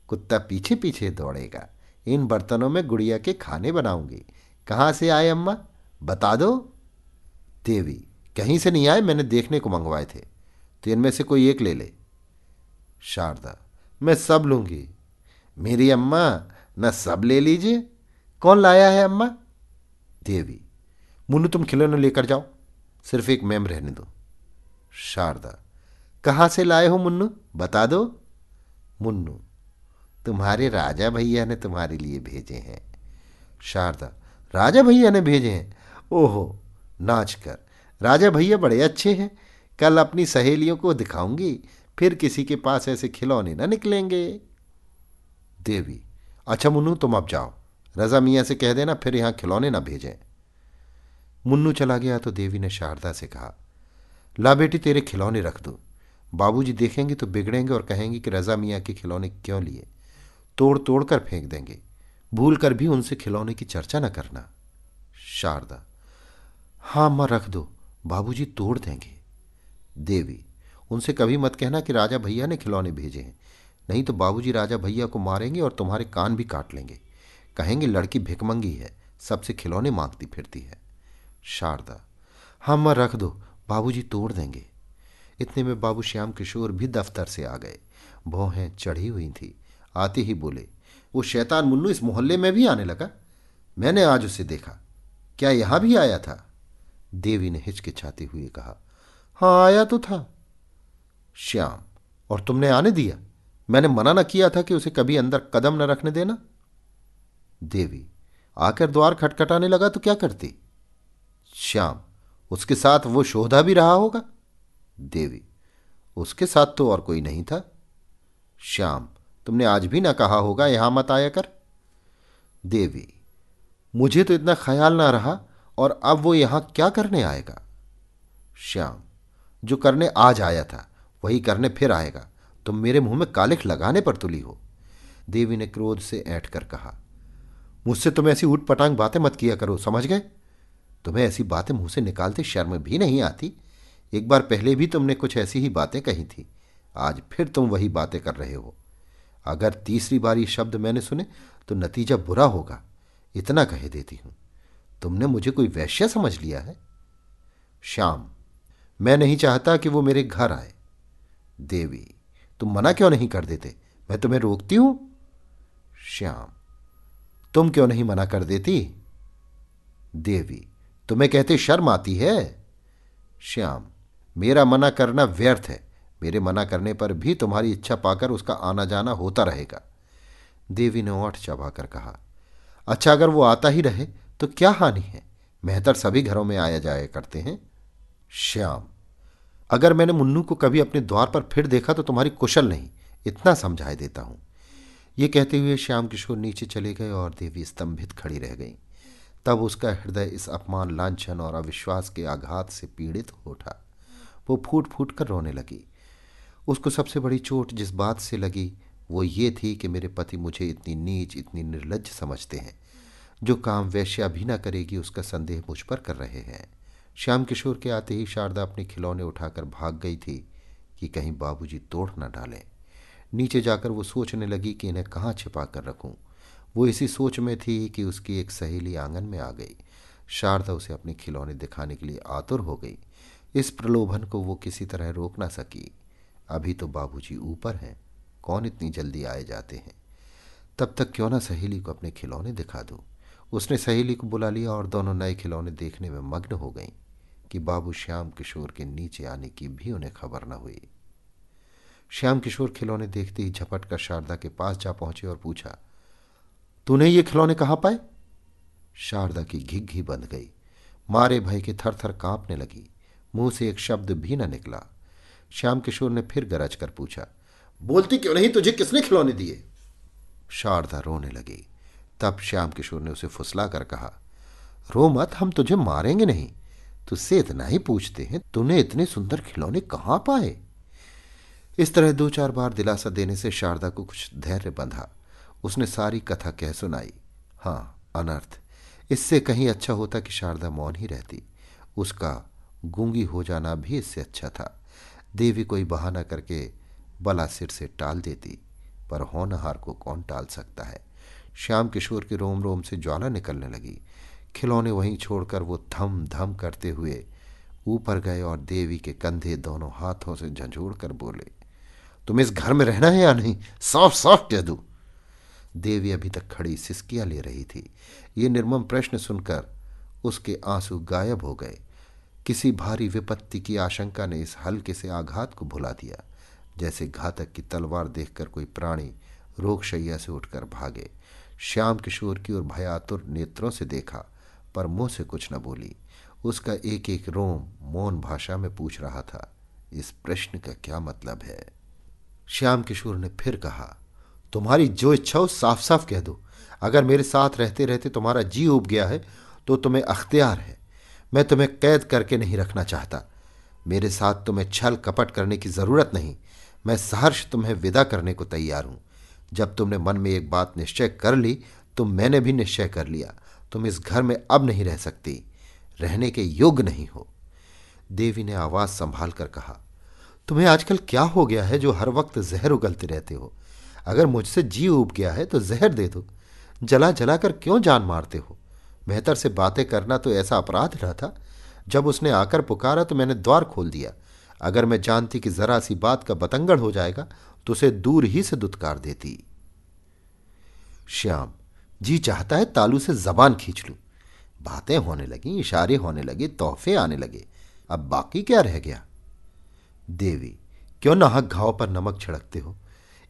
कुत्ता पीछे पीछे दौड़ेगा। इन बर्तनों में गुड़िया के खाने बनाऊँगी। कहाँ से आए अम्मा? बता दो। देवी, कहीं से नहीं आए, मैंने देखने को मंगवाए थे। तो इनमें से कोई एक ले ले। शारदा, मैं सब लूँगी। मेरी अम्मा, न सब ले लीजिए। कौन लाया है अम्मा? देवी, मुन्नू तुम खिलौने लेकर जाओ। सिर्फ़ एक मैम रहने दो। शारदा, कहाँ से लाए हो मुन्नू? बता दो। मुन्नू, तुम्हारे राजा भैया ने तुम्हारे लिए भेजे हैं। शारदा राजा भैया ने भेजे हैं। ओहो, नाच कर। राजा भैया बड़े अच्छे हैं। कल अपनी सहेलियों को दिखाऊँगी, फिर किसी के पास ऐसे खिलौने ना निकलेंगे। देवी अच्छा मुन्नू, तुम अब जाओ। रजा मियाँ से कह देना, फिर यहाँ खिलौने ना भेजें। मुन्नू चला गया तो देवी ने शारदा से कहा, ला बेटी, तेरे खिलौने रख दो। बाबूजी देखेंगे तो बिगड़ेंगे और कहेंगे कि रजा मियाँ के खिलौने क्यों लिए? तोड़ तोड़ कर फेंक देंगे। भूल कर भी उनसे खिलौने की चर्चा न करना। शारदा हाँ अम्मा रख दो। बाबूजी तोड़ देंगे। देवी, उनसे कभी मत कहना कि राजा भैया ने खिलौने भेजे हैं। नहीं तो बाबूजी राजा भैया को मारेंगे और तुम्हारे कान भी काट लेंगे। कहेंगे, लड़की भिकमंगी है, सबसे खिलौने मांगती फिरती है। शारदा हाँ अम्मा रख दो। बाबूजी तोड़ देंगे। इतने में बाबू श्याम किशोर भी दफ्तर से आ गए। भौहें चढ़ी हुई थी। आते ही बोले वो शैतान मुन्नू इस मोहल्ले में भी आने लगा। मैंने आज उसे देखा। क्या यहाँ भी आया था? देवी ने हिचकिचाते हुए कहा, हाँ, आया तो था। श्याम, और तुमने आने दिया? मैंने मना न किया था कि उसे कभी अंदर कदम न रखने देना? देवी, आकर द्वार खटखटाने लगा तो क्या करती? श्याम, उसके साथ वो शोधा भी रहा होगा? देवी, उसके साथ तो और कोई नहीं था। श्याम तुमने आज भी ना कहा होगा, यहाँ मत आया कर। देवी, मुझे तो इतना ख्याल ना रहा, और अब वो यहाँ क्या करने आएगा? श्याम, जो करने आज आया था, वही करने फिर आएगा। तुम मेरे मुँह में कालिख लगाने पर तुली हो। देवी ने क्रोध से ऐठ कर कहा, मुझसे तुम ऐसी ऊट पटांग बातें मत किया करो, समझ गए? तुम्हें ऐसी बातें मुँह से निकालते शर्म भी नहीं आती। एक बार पहले भी तुमने कुछ ऐसी ही बातें कही थी, आज फिर तुम वही बातें कर रहे हो। अगर तीसरी बार ये शब्द मैंने सुने तो नतीजा बुरा होगा। इतना कह देती हूँ। तुमने मुझे कोई वैश्य समझ लिया है? श्याम, मैं नहीं चाहता कि वो मेरे घर आए। देवी, तुम मना क्यों नहीं कर देते? मैं तुम्हें रोकती हूँ। श्याम, तुम क्यों नहीं मना कर देती? देवी, तुम्हें कहते शर्म आती है? श्याम, मेरा मना करना व्यर्थ है। मेरे मना करने पर भी तुम्हारी इच्छा पाकर उसका आना जाना होता रहेगा। देवी ने ओठ चबाकर कहा अच्छा अगर वो आता ही रहे तो क्या हानि है? मेहतर सभी घरों में आया जाया करते हैं। श्याम, अगर मैंने मुन्नू को कभी अपने द्वार पर फिर देखा तो तुम्हारी कुशल नहीं, इतना समझाए देता हूँ। ये कहते हुए श्याम किशोर नीचे चले गए और देवी स्तंभित खड़ी रह गई। तब उसका हृदय इस अपमान, लांछन और अविश्वास के आघात से पीड़ित हो उठा। वो फूट फूट कर रोने लगी। उसको सबसे बड़ी चोट जिस बात से लगी, वो ये थी कि मेरे पति मुझे इतनी नीच, इतनी निर्लज समझते हैं। जो काम वैश्या भी ना करेगी, उसका संदेह मुझ पर कर रहे हैं। श्याम किशोर के आते ही शारदा अपने खिलौने उठाकर भाग गई थी कि कहीं बाबूजी तोड़ ना डालें। नीचे जाकर वो सोचने लगी कि इन्हें कहाँ छिपा कर रखूँ। वो इसी सोच में थी कि उसकी एक सहेली आँगन में आ गई। शारदा उसे अपने खिलौने दिखाने के लिए आतुर हो गई। इस प्रलोभन को वो किसी तरह रोक ना सकी। अभी तो बाबूजी ऊपर हैं। कौन इतनी जल्दी आए जाते हैं? तब तक क्यों ना सहेली को अपने खिलौने दिखा दो। उसने सहेली को बुला लिया और दोनों नए खिलौने देखने में मग्न हो गईं कि बाबू श्याम किशोर के नीचे आने की भी उन्हें खबर न हुई। श्याम किशोर खिलौने देखते ही झपट कर शारदा के पास जा पहुँचे और पूछा, तूने ये खिलौने कहाँ पाए? शारदा की घिघी बंध गई। मारे भय के थर थर कांपने लगी। मुँह से एक शब्द भी न निकला। श्याम किशोर ने फिर गरज कर पूछा, बोलती क्यों नहीं? तुझे किसने खिलौने दिए? शारदा रोने लगी। तब श्याम किशोर ने उसे फुसला कर कहा, रो मत, हम तुझे मारेंगे नहीं। तुझसे इतना ही पूछते हैं, तूने इतने सुंदर खिलौने कहाँ पाए? इस तरह दो चार बार दिलासा देने से शारदा को कुछ धैर्य बंधा। उसने सारी कथा कह सुनाई। हाँ अनर्थ। इससे कहीं अच्छा होता कि शारदा मौन ही रहती। उसका गूँगी हो जाना भी इससे अच्छा था। देवी कोई बहाना करके बला सिर से टाल देती, पर होनहार को कौन टाल सकता है? श्याम किशोर के रोम रोम से ज्वाला निकलने लगी। खिलौने वहीं छोड़कर वो धम धम करते हुए ऊपर गए और देवी के कंधे दोनों हाथों से झंझोड़ कर बोले, तुम इस घर में रहना है या नहीं? साफ़ साफ़ कह दू देवी अभी तक खड़ी सिस्कियाँ ले रही थी। ये निर्मम प्रश्न सुनकर उसके आँसू गायब हो गए। किसी भारी विपत्ति की आशंका ने इस हल्के से आघात को भुला दिया। जैसे घातक की तलवार देखकर कोई प्राणी रोगशैया से उठकर भागे। श्याम किशोर की ओर भयातुर नेत्रों से देखा, पर मुँह से कुछ न बोली। उसका एक एक रोम मौन भाषा में पूछ रहा था, इस प्रश्न का क्या मतलब है? श्याम किशोर ने फिर कहा, तुम्हारी जो इच्छा हो साफ़ साफ़ कह दो। अगर मेरे साथ रहते रहते तुम्हारा जी उब गया है तो तुम्हें अख्तियार है। मैं तुम्हें कैद करके नहीं रखना चाहता। मेरे साथ तुम्हें छल कपट करने की ज़रूरत नहीं। मैं सहर्ष तुम्हें विदा करने को तैयार हूँ। जब तुमने मन में एक बात निश्चय कर ली तो मैंने भी निश्चय कर लिया। तुम इस घर में अब नहीं रह सकती। रहने के योग्य नहीं हो। देवी ने आवाज़ संभाल कर कहा, तुम्हें आजकल क्या हो गया है जो हर वक्त जहर उगलते रहते हो? अगर मुझसे जी उब गया है तो जहर दे दो। जला जला कर क्यों जान मारते हो? बेहतर से बातें करना तो ऐसा अपराध रहा था। जब उसने आकर पुकारा तो मैंने द्वार खोल दिया। अगर मैं जानती कि जरा सी बात का बतंगड़ हो जाएगा तो उसे दूर ही से दुत्कार देती। श्याम, जी चाहता है तालू से जबान खींच लू। बातें होने लगी, इशारे होने लगे, तोहफे आने लगे। अब बाकी क्या रह गया? देवी, क्यों नाहक घाव पर नमक छिड़कते हो?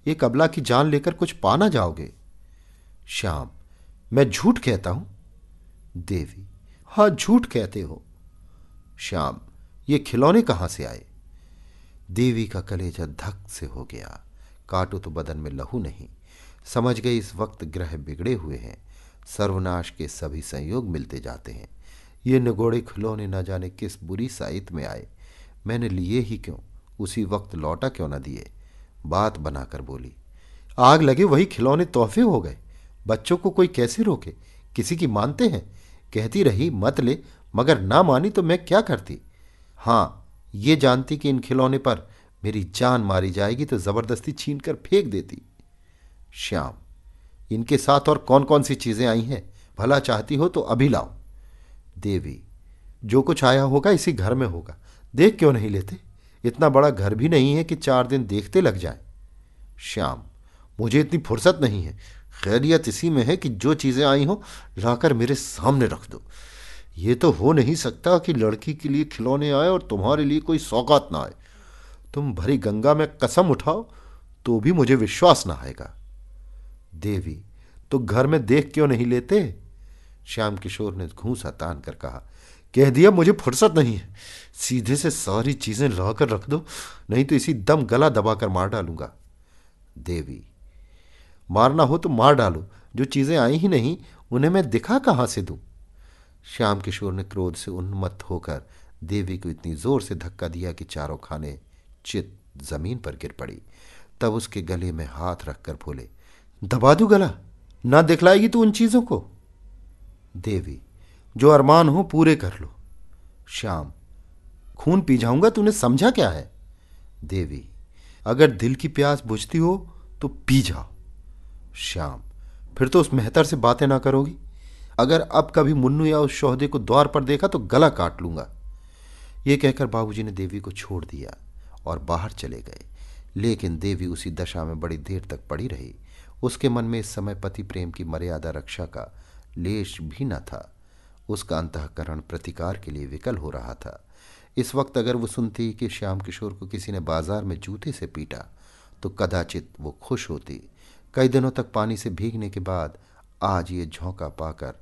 एक अबला की जान लेकर कुछ पा ना जाओगे। श्याम, मैं झूठ कहता हूँ? देवी, हाँ झूठ कहते हो। श्याम, ये खिलौने कहाँ से आए? देवी का कलेजा धक से हो गया। काटो तो बदन में लहू नहीं। समझ गई इस वक्त ग्रह बिगड़े हुए हैं। सर्वनाश के सभी संयोग मिलते जाते हैं। ये निगोड़े खिलौने न जाने किस बुरी साइत में आए। मैंने लिए ही क्यों? उसी वक्त लौटा क्यों न दिए? बात बनाकर बोली, आग लगे वही खिलौने तोहफे हो गए। बच्चों को कोई कैसे रोके? किसी की मानते हैं? कहती रही, मत ले, मगर ना मानी तो मैं क्या करती? हाँ, ये जानती कि इन खिलौने पर मेरी जान मारी जाएगी तो ज़बरदस्ती छीन कर फेंक देती। श्याम, इनके साथ और कौन कौन सी चीज़ें आई हैं? भला चाहती हो तो अभी लाओ। देवी, जो कुछ आया होगा इसी घर में होगा। देख क्यों नहीं लेते? इतना बड़ा घर भी नहीं है कि चार दिन देखते लग जाए। श्याम, मुझे इतनी फुर्सत नहीं है। खैरियत इसी में है कि जो चीज़ें आई हो, लाकर मेरे सामने रख दो। ये तो हो नहीं सकता कि लड़की के लिए खिलौने आए और तुम्हारे लिए कोई सौगात ना आए। तुम भरी गंगा में कसम उठाओ तो भी मुझे विश्वास ना आएगा। देवी तो घर में देख क्यों नहीं लेते? श्याम किशोर ने घूसा तान कर कहा, कह दिया, मुझे फुर्सत नहीं है। सीधे से सारी चीज़ें लाकर रख दो, नहीं तो इसी दम गला दबाकर मार डालूँगा। देवी मारना हो तो मार डालो। जो चीज़ें आई ही नहीं, उन्हें मैं दिखा कहाँ से दूँ? श्याम किशोर ने क्रोध से उन्मत्त होकर देवी को इतनी ज़ोर से धक्का दिया कि चारों खाने चित ज़मीन पर गिर पड़ी। तब उसके गले में हाथ रखकर बोले, दबा दू गला? ना दिखलाएगी तू उन चीज़ों को? देवी, जो अरमान हो पूरे कर लो। श्याम, खून पी जाऊँगा, तूने समझा क्या है? देवी, अगर दिल की प्यास बुझती हो तो पी जाओ। श्याम, फिर तो उस मेहतर से बातें ना करोगी। अगर अब कभी मुन्नू या उस शोहदे को द्वार पर देखा तो गला काट लूँगा। ये कहकर बाबूजी ने देवी को छोड़ दिया और बाहर चले गए। लेकिन देवी उसी दशा में बड़ी देर तक पड़ी रही। उसके मन में इस समय पति प्रेम की मर्यादा रक्षा का लेश भी न था। उसका अंतकरण प्रतिकार के लिए विकल हो रहा था। इस वक्त अगर वो सुनती कि श्याम किशोर को किसी ने बाज़ार में जूते से पीटा तो कदाचित वो खुश होती। कई दिनों तक पानी से भीगने के बाद आज ये झोंका पाकर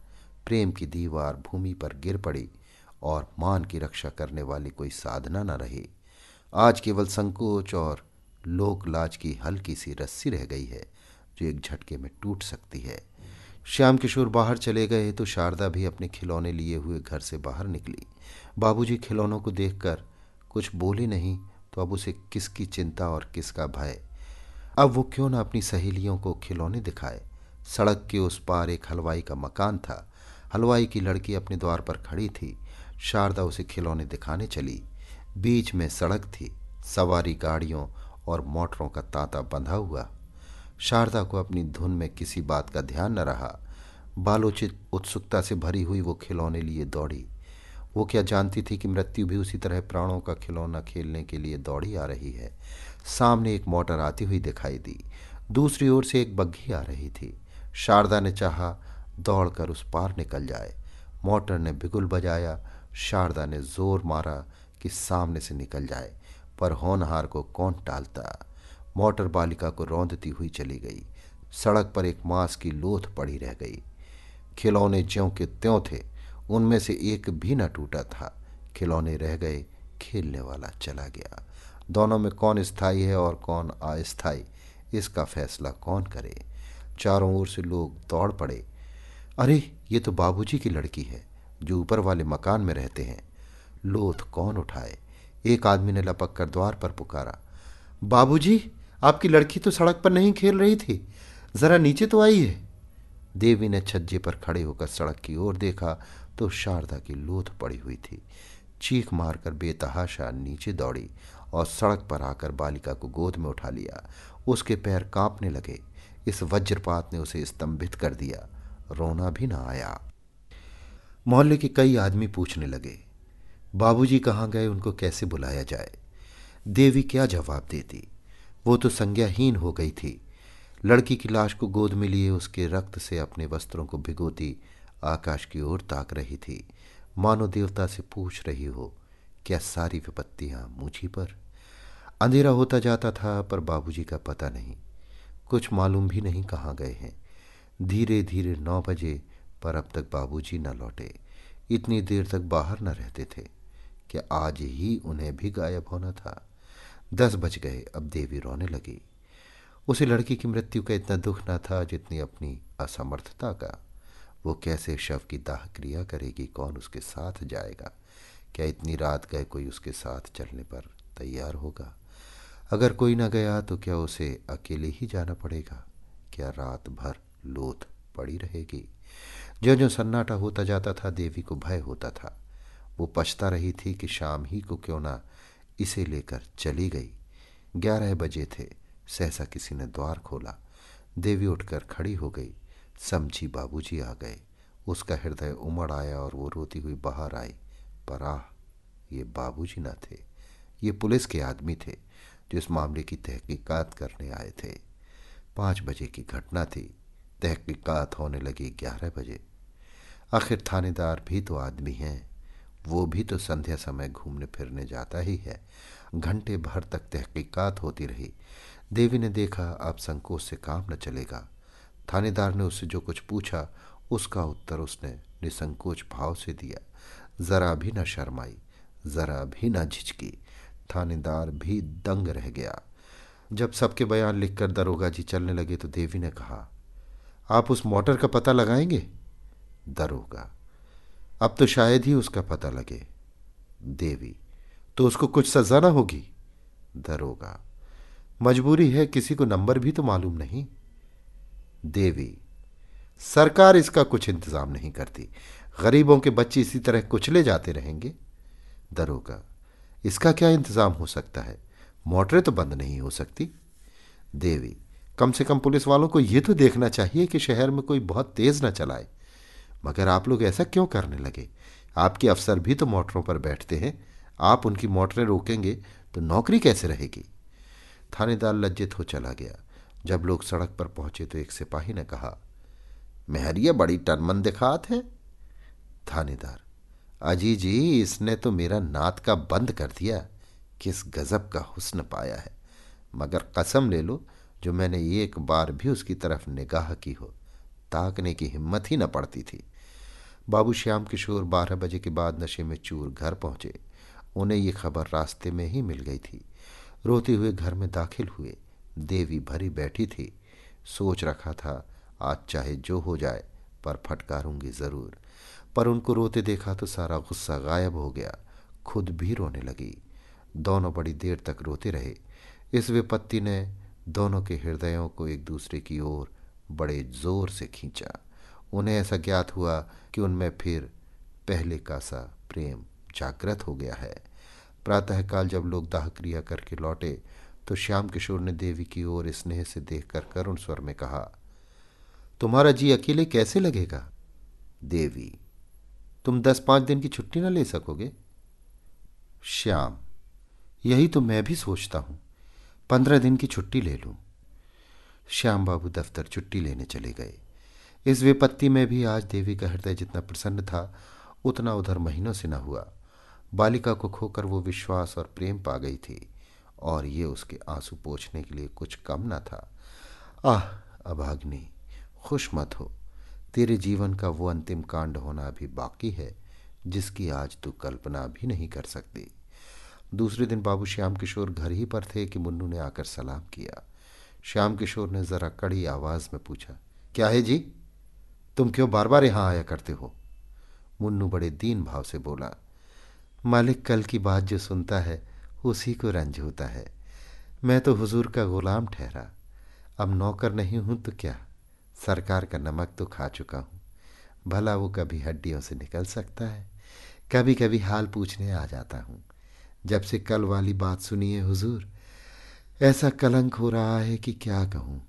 प्रेम की दीवार भूमि पर गिर पड़ी और मान की रक्षा करने वाली कोई साधना न रही। आज केवल संकोच और लोक लाज की हल्की सी रस्सी रह गई है जो एक झटके में टूट सकती है। श्याम किशोर बाहर चले गए तो शारदा भी अपने खिलौने लिए हुए घर से बाहर निकली। बाबूजी खिलौनों को देखकर कुछ बोले नहीं तो अब उसे किसकी चिंता और किसका भय। अब वो क्यों ना अपनी सहेलियों को खिलौने दिखाए? सड़क के उस पार एक हलवाई का मकान था। हलवाई की लड़की अपने द्वार पर खड़ी थी। शारदा उसे खिलौने दिखाने चली। बीच में सड़क थी। सवारी गाड़ियों और मोटरों का तांता बंधा हुआ। शारदा को अपनी धुन में किसी बात का ध्यान न रहा। बालोचित, उत्सुकता से भरी हुई वो खिलौने लिए दौड़ी। वो क्या जानती थी कि मृत्यु भी उसी तरह प्राणों का खिलौना खेलने के लिए दौड़ी आ रही है? सामने एक मोटर आती हुई दिखाई दी। दूसरी ओर से एक बग्घी आ रही थी। शारदा ने चाहा, दौड़कर उस पार निकल जाए। मोटर ने बिगुल बजाया। शारदा ने ज़ोर मारा कि सामने से निकल जाए, पर होनहार को कौन टालता? मोटर बालिका को रौंदती हुई चली गई। सड़क पर एक मांस की लोथ पड़ी रह गई। खिलौने ज्यों के त्यों थे, उनमें से एक भी न टूटा था। खिलौने रह गए, खेलने वाला चला गया। दोनों में कौन स्थायी है और कौन अस्थायी? इसका फैसला कौन करे? चारों ओर से लोग दौड़ पड़े। अरे, ये तो बाबूजी की लड़की है, जो ऊपर वाले मकान में रहते हैं। लोथ कौन उठाए? एक आदमी ने लपक कर द्वार पर पुकारा। बाबूजी, आपकी लड़की तो सड़क पर नहीं खेल रही थी। जरा नीचे तो आई है देवी ने छज्जे पर खड़े होकर सड़क की ओर देखा तो शारदा की लोथ पड़ी हुई थी। चीख मारकर बेतहाशा नीचे दौड़ी और सड़क पर आकर बालिका को गोद में उठा लिया। उसके पैर कांपने लगे। इस वज्रपात ने उसे स्तंभित कर दिया। रोना भी ना आया। मोहल्ले के कई आदमी पूछने लगे, बाबूजी कहाँ गए? उनको कैसे बुलाया जाए? देवी क्या जवाब देती? वो तो संज्ञाहीन हो गई थी। लड़की की लाश को गोद में लिए उसके रक्त से अपने वस्त्रों को भिगोती आकाश की ओर ताक रही थी। मानो देवता से पूछ रही हो, क्या सारी विपत्तियाँ मुझी पर? अंधेरा होता जाता था, पर बाबूजी का पता नहीं। कुछ मालूम भी नहीं कहाँ गए हैं। धीरे धीरे नौ बजे, पर अब तक बाबूजी न लौटे। इतनी देर तक बाहर न रहते थे क्या आज ही उन्हें भी गायब होना था। दस बज गए, अब देवी रोने लगी। उसे लड़की की मृत्यु का इतना दुख न था, जितनी अपनी असमर्थता का। वो कैसे शव की दाह क्रिया करेगी, कौन उसके साथ जाएगा? क्या इतनी रात गए कोई उसके साथ चलने पर तैयार होगा? अगर कोई न गया तो क्या उसे अकेले ही जाना पड़ेगा? क्या रात भर लोथ पड़ी रहेगी? जो जो सन्नाटा होता जाता था, देवी को भय होता था। वो पछता रही थी कि शाम ही को क्यों ना इसे लेकर चली गई। ग्यारह बजे थे, सहसा किसी ने द्वार खोला। देवी उठकर खड़ी हो गई। समझी बाबूजी आ गए। उसका हृदय उमड़ आया और वो रोती हुई बाहर आई। पर आह ये बाबूजी न थे। ये पुलिस के आदमी थे। जो इस मामले की तहकीकात करने आए थे। पाँच बजे की घटना थी। तहकीकात होने लगी ग्यारह बजे। आखिर थानेदार भी तो आदमी हैं। वो भी तो संध्या समय घूमने फिरने जाता ही है। घंटे भर तक तहकीकात होती रही। देवी ने देखा अब संकोच से काम न चलेगा। थानेदार ने उससे जो कुछ पूछा, उसका उत्तर उसने निसंकोच भाव से दिया। जरा भी न शर्माई, जरा भी न झिझकी। थानेदार भी दंग रह गया। जब सबके बयान लिखकर दरोगा जी चलने लगे तो देवी ने कहा, आप उस मोटर का पता लगाएँगे? दरोगा, अब तो शायद ही उसका पता लगे। देवी तो उसको कुछ सजा ना होगी? दरोगा, मजबूरी है, किसी को नंबर भी तो मालूम नहीं। देवी, सरकार इसका कुछ इंतज़ाम नहीं करती। गरीबों के बच्चे इसी तरह कुचले जाते रहेंगे? दरोगा इसका क्या इंतज़ाम हो सकता है? मोटरें तो बंद नहीं हो सकती। देवी, कम से कम पुलिस वालों को यह तो देखना चाहिए कि शहर में कोई बहुत तेज ना चलाए। मगर आप लोग ऐसा क्यों करने लगे? आपके अफसर भी तो मोटरों पर बैठते हैं। आप उनकी मोटरें रोकेंगे तो नौकरी कैसे रहेगी? थानेदार लज्जित हो चला गया। जब लोग सड़क पर पहुँचे तो एक सिपाही ने कहा, मेहरिया, बड़ी टनमन दिखात है? थानेदार अजी जी, इसने तो मेरा नात का बंद कर दिया। किस गजब का हुस्न पाया है। मगर कसम ले लो, जो मैंने एक बार भी उसकी तरफ़ निगाह की हो, ताकने की हिम्मत ही न पड़ती थी। बाबू श्याम किशोर बारह बजे के बाद नशे में चूर घर पहुँचे। उन्हें ये खबर रास्ते में ही मिल गई थी। रोते हुए घर में दाखिल हुए, देवी भरी बैठी थी। सोच रखा था, आज चाहे जो हो जाए, पर फटकारूँगी ज़रूर। पर उनको रोते देखा तो सारा गुस्सा गायब हो गया। खुद भी रोने लगी। दोनों बड़ी देर तक रोते रहे। इस विपत्ति ने दोनों के हृदयों को एक दूसरे की ओर बड़े ज़ोर से खींचा। उन्हें ऐसा ज्ञात हुआ कि उनमें फिर पहले का सा प्रेम जागृत हो गया है। प्रातःकाल जब लोग दाह क्रिया करके लौटे तो श्याम किशोर ने देवी की ओर स्नेह से देखकर करुण स्वर में कहा, तुम्हारा जी अकेले कैसे लगेगा? देवी तुम दस पाँच दिन की छुट्टी ना ले सकोगे? श्याम, यही तो मैं भी सोचता हूँ। पंद्रह दिन की छुट्टी ले लूँ। श्याम बाबू दफ्तर छुट्टी लेने चले गए। इस विपत्ति में भी आज देवी का हृदय जितना प्रसन्न था, उतना उधर महीनों से न हुआ। बालिका को खोकर वो विश्वास और प्रेम पा गई थी, और ये उसके आँसू पोछने के लिए कुछ कम न था। आह अभाग्नि खुश मत हो। तेरे जीवन का वो अंतिम कांड होना अभी बाकी है, जिसकी आज तू कल्पना भी नहीं कर सकती। दूसरे दिन बाबू श्याम किशोर घर ही पर थे कि मुन्नू ने आकर सलाम किया। श्याम किशोर ने जरा कड़ी आवाज़ में पूछा, क्या है जी? तुम क्यों बार बार यहाँ आया करते हो? मुन्नू बड़े दीन भाव से बोला, मालिक कल की बात जो सुनता है, उसी को रंज होता है। मैं तो हुजूर का गुलाम ठहरा। अब नौकर नहीं हूँ तो क्या? सरकार का नमक तो खा चुका हूँ। भला वो कभी हड्डियों से निकल सकता है? कभी कभी हाल पूछने आ जाता हूँ। जब से कल वाली बात सुनिए हुजूर, ऐसा कलंक हो रहा है कि क्या कहूँ?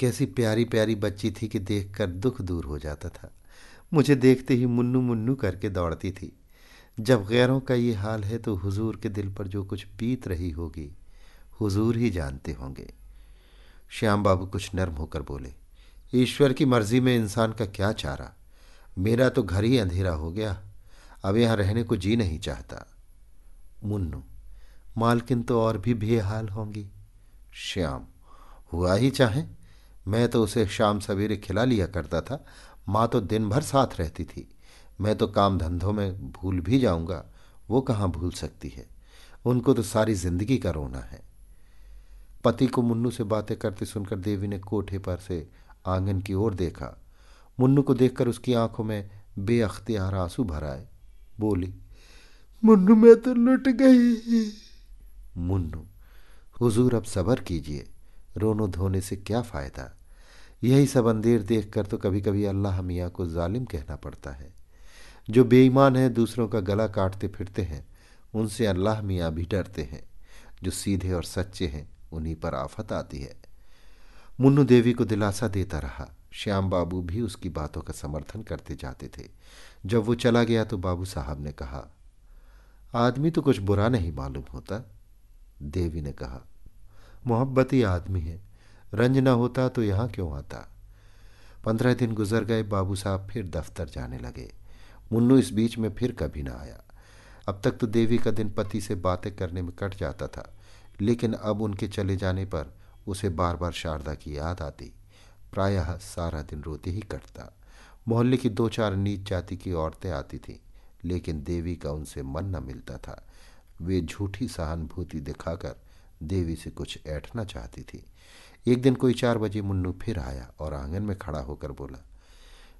कैसी प्यारी प्यारी बच्ची थी कि देखकर दुख दूर हो जाता था। मुझे देखते ही मुन्नू मुन्नू करके दौड़ती थी। जब गैरों का ये हाल है तो हुजूर के दिल पर जो कुछ बीत रही होगी, हुजूर ही जानते होंगे। श्याम बाबू कुछ नर्म होकर बोले ईश्वर की मर्ज़ी में इंसान का क्या चारा? मेरा तो घर ही अंधेरा हो गया। अब यहाँ रहने को जी नहीं चाहता। मुन्नू, मालकिन तो और भी बेहाल होंगी। श्याम, हुआ ही चाहे। मैं तो उसे शाम सवेरे खिला लिया करता था। माँ तो दिन भर साथ रहती थी। मैं तो काम धंधों में भूल भी जाऊँगा। वो कहाँ भूल सकती है? उनको तो सारी ज़िंदगी का रोना है। पति को मुन्नू से बातें करते सुनकर देवी ने कोठे पर से आँगन की ओर देखा। मुन्नू को देखकर उसकी आँखों में बेअख्तियार आँसू भर आए बोली, मुन्नू, मैं तो लुट गई मुन्नू, हुजूर, अब सबर कीजिए। रोनो धोने से क्या फ़ायदा? यही सब अंधेर देखकर तो कभी कभी अल्लाह मियाँ को जालिम कहना पड़ता है। जो बेईमान है, दूसरों का गला काटते फिरते हैं, उनसे अल्लाह मियाँ भी डरते हैं। जो सीधे और सच्चे हैं, उन्हीं पर आफत आती है। मुन्नू देवी को दिलासा देता रहा। श्याम बाबू भी उसकी बातों का समर्थन करते जाते थे। जब वो चला गया तो बाबू साहब ने कहा, आदमी तो कुछ बुरा नहीं मालूम होता, देवी ने कहा। मोहब्बत ही आदमी है। रंज न होता तो यहाँ क्यों आता? पंद्रह दिन गुजर गए, बाबू साहब फिर दफ्तर जाने लगे। मुन्नू इस बीच में फिर कभी ना आया। अब तक तो देवी का दिन पति से बातें करने में कट जाता था, लेकिन अब उनके चले जाने पर उसे बार बार शारदा की याद आती। प्रायः सारा दिन रोते ही कटता। मोहल्ले की दो चार नीच जाति की औरतें आती थीं, लेकिन देवी का उनसे मन न मिलता था। वे झूठी सहानुभूति दिखाकर देवी से कुछ ऐठना चाहती थी। एक दिन कोई चार बजे मुन्नू फिर आया और आँगन में खड़ा होकर बोला,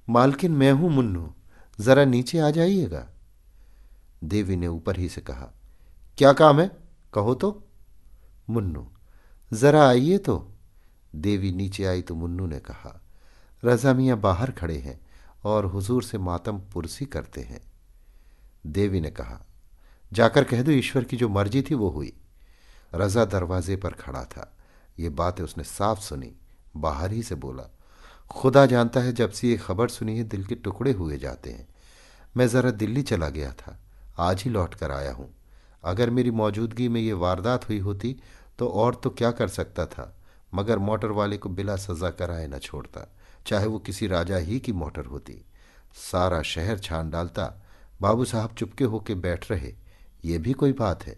मालकिन, मैं हूँ मुन्नू, जरा नीचे आ जाइएगा। देवी ने ऊपर ही से कहा, क्या काम है? कहो तो। मुन्नू जरा आइए तो। देवी नीचे आई तो मुन्नू ने कहा, रजा मियाँ बाहर खड़े हैं और हुजूर से मातम पुरसी करते हैं। देवी ने कहा, जाकर कह दो ईश्वर की जो मर्ज़ी थी वो हुई। रजा दरवाजे पर खड़ा था। ये बातें उसने साफ़ सुनी, बाहर ही से बोला, खुदा जानता है जब से ये खबर सुनी है दिल के टुकड़े हुए जाते हैं। मैं ज़रा दिल्ली चला गया था, आज ही लौट कर आया हूँ। अगर मेरी मौजूदगी में ये वारदात हुई होती तो और तो क्या कर सकता था, मगर मोटर वाले को बिला सजा कराए न छोड़ता, चाहे वो किसी राजा ही की मोटर होती। सारा शहर छान डालता, बाबू साहब चुपके होके बैठ रहे, ये भी कोई बात है,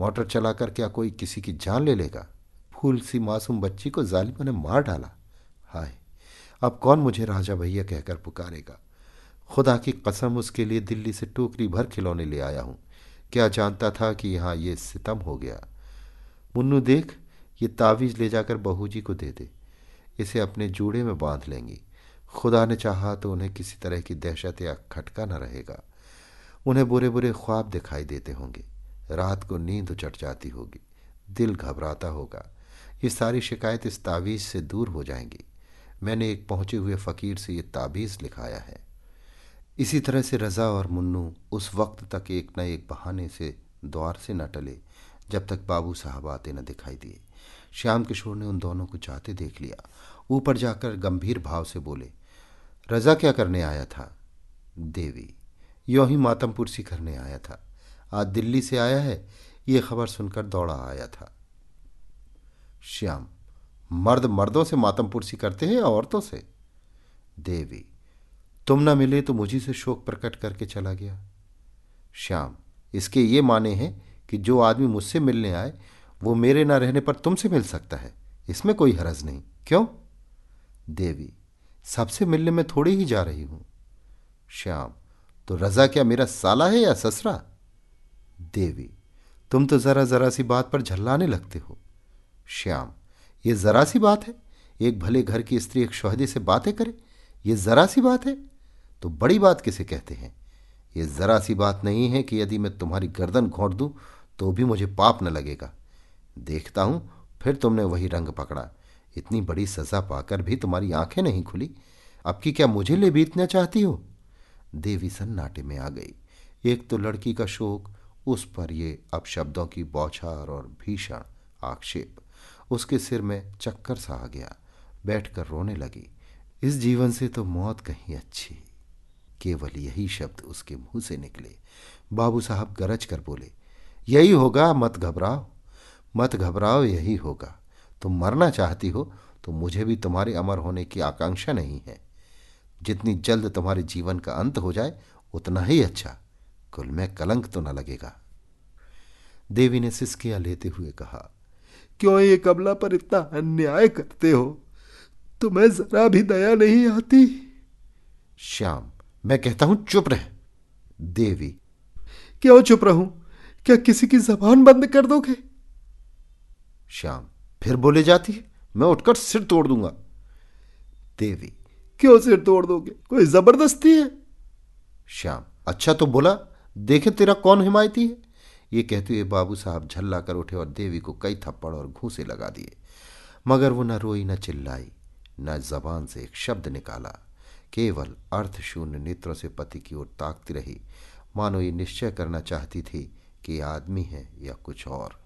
मोटर चलाकर क्या कोई किसी की जान ले लेगा? फूल सी मासूम बच्ची को जालिमा ने मार डाला। हाय, अब कौन मुझे राजा भैया कहकर पुकारेगा? खुदा की कसम, उसके लिए दिल्ली से टोकरी भर खिलौने ले आया हूँ। क्या जानता था कि यहाँ ये सितम हो गया? मुन्नू देख, ये तावीज़ ले जाकर बहू जी को दे दे। इसे अपने जूड़े में बाँध लेंगी। खुदा ने चाहा तो उन्हें किसी तरह की दहशत या खटका न रहेगा। उन्हें बुरे बुरे ख्वाब दिखाई देते होंगे। रात को नींद चट जाती होगी। दिल घबराता होगा। ये सारी शिकायत इस तावीज़ से दूर हो जाएँगी। मैंने एक पहुँचे हुए फ़कीर से ये ताबीज़ लिखाया है। इसी तरह से रज़ा और मुन्नू उस वक्त तक एक न एक बहाने से द्वार से न टले। जब तक बाबू साहब आते न दिखाई दिए। श्याम किशोर ने उन दोनों को जाते देख लिया। ऊपर जाकर गंभीर भाव से बोले, रजा क्या करने आया था? देवी, यों ही मातम पुरसी करने आया था। आज दिल्ली से आया है, ये खबर सुनकर दौड़ा आया था। श्याम, मर्द मर्दों से मातम पुरसी करते हैं या औरतों से? देवी, तुम ना मिले तो मुझी से शोक प्रकट करके चला गया। श्याम, इसके ये माने हैं कि जो आदमी मुझसे मिलने आए, वो मेरे ना रहने पर तुमसे मिल सकता है। इसमें कोई हरज नहीं। क्यों? देवी, सबसे मिलने में थोड़ी ही जा रही हूँ। श्याम तो रजा क्या मेरा साला है या ससरा? देवी, तुम तो जरा जरा सी बात पर झल्लाने लगते हो। श्याम, ये जरा सी बात है? एक भले घर की स्त्री एक शोहदे से बातें करे, ये जरा सी बात है? तो बड़ी बात किसे कहते हैं? ये जरा सी बात नहीं है कि यदि मैं तुम्हारी गर्दन घोंट दूँ तो भी मुझे पाप न लगेगा। देखता हूँ, फिर तुमने वही रंग पकड़ा। इतनी बड़ी सजा पाकर भी तुम्हारी आँखें नहीं खुली। अब की क्या मुझे ले बीतना चाहती हो? देवी सन्नाटे में आ गई। एक तो लड़की का शोक, उस पर ये अब शब्दों की बौछार और भीषण आक्षेप। उसके सिर में चक्कर सा आ गया। बैठकर रोने लगी। इस जीवन से तो मौत कहीं अच्छी। केवल यही शब्द उसके मुँह से निकले। बाबू साहब गरज कर बोले यही होगा, मत घबराओ। मत घबराओ, यही होगा। तुम मरना चाहती हो तो मुझे भी तुम्हारे अमर होने की आकांक्षा नहीं है। जितनी जल्द तुम्हारे जीवन का अंत हो जाए, उतना ही अच्छा। कुल में कलंक तो न लगेगा। देवी ने सिस्किया लेते हुए कहा, क्यों ये कमला पर इतना अन्याय करते हो? तुम्हें जरा भी दया नहीं आती? श्याम, मैं कहता हूँ चुप रह। देवी, क्यों चुप रहूँ? क्या किसी की जबान बंद कर दोगे? श्याम फिर बोले जाती है मैं उठकर सिर तोड़ दूँगा। देवी क्यों सिर तोड़ दोगे? कोई ज़बरदस्ती है? श्याम अच्छा तो बोला देखे तेरा कौन हिमायती है? ये कहते हुए बाबू साहब झल्ला कर उठे और देवी को कई थप्पड़ और घूसे लगा दिए। मगर वो न रोई न चिल्लाई न जबान से एक शब्द निकाला। केवल अर्थशून्य नेत्रों से पति की ओर ताकती रही। मानो ये निश्चय करना चाहती थी कि आदमी है या कुछ और।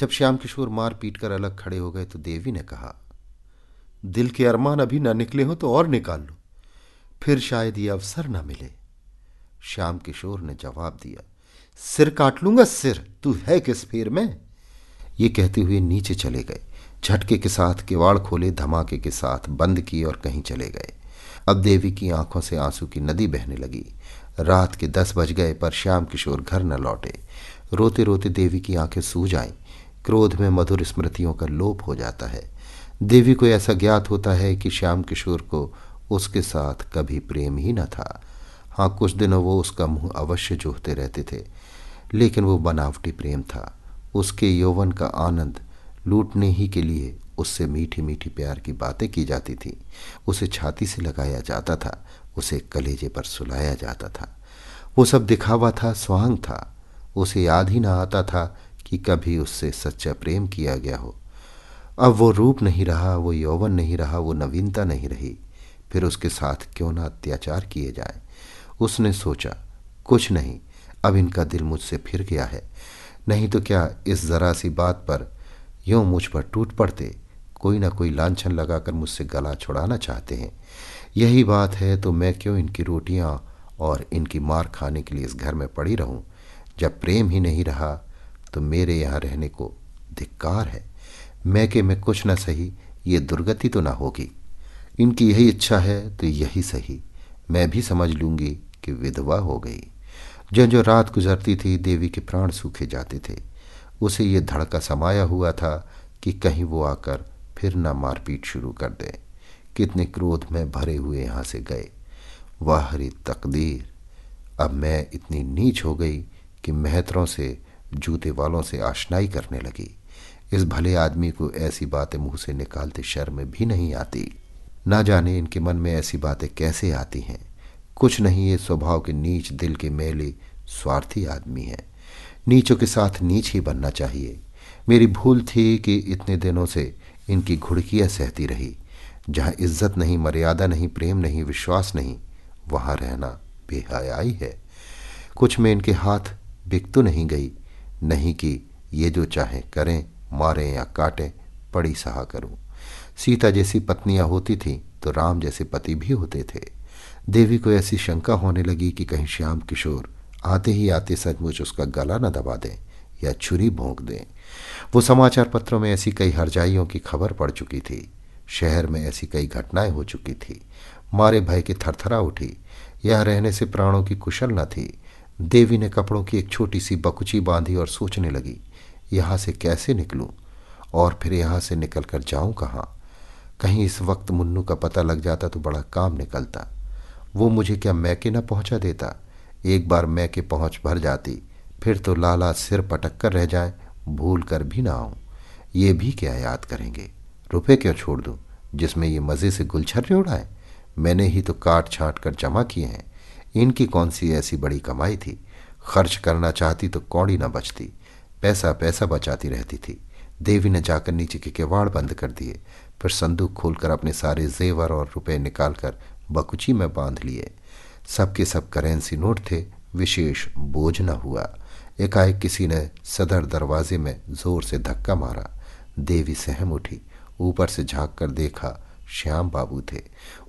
जब श्याम किशोर मार पीट कर अलग खड़े हो गए तो देवी ने कहा, दिल के अरमान अभी ना निकले हो तो और निकाल लो। फिर शायद ये अवसर ना मिले। श्याम किशोर ने जवाब दिया, सिर काट लूँगा, सिर, तू है किस फेर में? ये कहते हुए नीचे चले गए। झटके के साथ किवाड़ खोले, धमाके के साथ बंद किए और कहीं चले गए। अब देवी की आँखों से आँसू की नदी बहने लगी। रात के दस बज गए, पर श्याम किशोर घर न लौटे। रोते रोते देवी की आँखें सूज आईं क्रोध में मधुर स्मृतियों का लोप हो जाता है। देवी को ऐसा ज्ञात होता है कि श्याम किशोर को उसके साथ कभी प्रेम ही न था। हाँ कुछ दिनों वो उसका मुँह अवश्य जोहते रहते थे, लेकिन वो बनावटी प्रेम था। उसके यौवन का आनंद लूटने ही के लिए उससे मीठी मीठी प्यार की बातें की जाती थी। उसे छाती से लगाया जाता था। उसे कलेजे पर सुलाया जाता था। वो सब दिखावा था, स्वांग था। उसे याद ही ना आता था कि कभी उससे सच्चा प्रेम किया गया हो। अब वो रूप नहीं रहा, वो यौवन नहीं रहा, वो नवीनता नहीं रही। फिर उसके साथ क्यों ना अत्याचार किए जाए? उसने सोचा, कुछ नहीं, अब इनका दिल मुझसे फिर गया है। नहीं तो क्या इस जरा सी बात पर यूँ मुझ पर टूट पड़ते? कोई ना कोई लांछन लगाकर मुझसे गला छुड़ाना चाहते हैं। यही बात है तो मैं क्यों इनकी रोटियाँ और इनकी मार खाने के लिए इस घर में पड़ी रहूँ? जब प्रेम ही नहीं रहा तो मेरे यहाँ रहने को धिक्कार है। मैं के मैं कुछ ना सही, ये दुर्गति तो ना होगी। इनकी यही इच्छा है तो यही सही। मैं भी समझ लूँगी कि विधवा हो गई। जो जो रात गुजरती थी, देवी के प्राण सूखे जाते थे। उसे ये धड़का समाया हुआ था कि कहीं वो आकर फिर ना मारपीट शुरू कर दे। कितने क्रोध में भरे हुए यहाँ से गए। वाह हरी तकदीर! अब मैं इतनी नीच हो गई कि मेहतरों से, जूते वालों से आशनाई करने लगी। इस भले आदमी को ऐसी बातें मुँह से निकालते शर्म भी नहीं आती। ना जाने इनके मन में ऐसी बातें कैसे आती हैं। कुछ नहीं, ये स्वभाव के नीच दिल के मेले, स्वार्थी आदमी है। नीचों के साथ नीच ही बनना चाहिए। मेरी भूल थी कि इतने दिनों से इनकी घुड़कियाँ सहती रही। जहाँ इज़्ज़त नहीं, मर्यादा नहीं, प्रेम नहीं, विश्वास नहीं, वहाँ रहना बेहयाई है। कुछ में इनके हाथ बिक तो नहीं गई, नहीं कि ये जो चाहें करें, मारें या काटें, पड़ी सहा करूँ। सीता जैसी पत्नियाँ होती थीं तो राम जैसे पति भी होते थे। देवी को ऐसी शंका होने लगी कि कहीं श्याम किशोर आते ही आते सचमुच उसका गला न दबा दें या छुरी भोंक दें। वो समाचार पत्रों में ऐसी कई हरजाइयों की खबर पड़ चुकी थी। शहर में ऐसी कई घटनाएँ हो चुकी थी। मारे भय की थरथरा उठी। यह रहने से प्राणों की कुशल न थी। देवी ने कपड़ों की एक छोटी सी बकुची बांधी और सोचने लगी, यहाँ से कैसे निकलूं? और फिर यहाँ से निकल कर जाऊँ कहाँ? कहीं इस वक्त मुन्नू का पता लग जाता तो बड़ा काम निकलता। वो मुझे क्या मैके न पहुँचा देता? एक बार मैके पहुँच भर जाती, फिर तो लाला सिर पटक कर रह जाए, भूल कर भी ना आऊँ। ये भी क्या याद करेंगे? रुपए क्यों छोड़ दूँ? जिसमें ये मज़े से गुलछर्रे उड़ाए? मैंने ही तो काट छाट कर जमा किए हैं। इनकी कौन सी ऐसी बड़ी कमाई थी? खर्च करना चाहती तो कौड़ी ना बचती। पैसा पैसा बचाती रहती थी। देवी ने जाकर नीचे के किवाड़ बंद कर दिए। फिर संदूक खोलकर अपने सारे जेवर और रुपए निकालकर बकुची में बाँध लिए। सबके सब करेंसी नोट थे। विशेष बोझ न हुआ। एकाएक किसी ने सदर दरवाजे में ज़ोर से धक्का मारा। देवी सहम उठी। ऊपर से झाँक कर देखा, श्याम बाबू थे।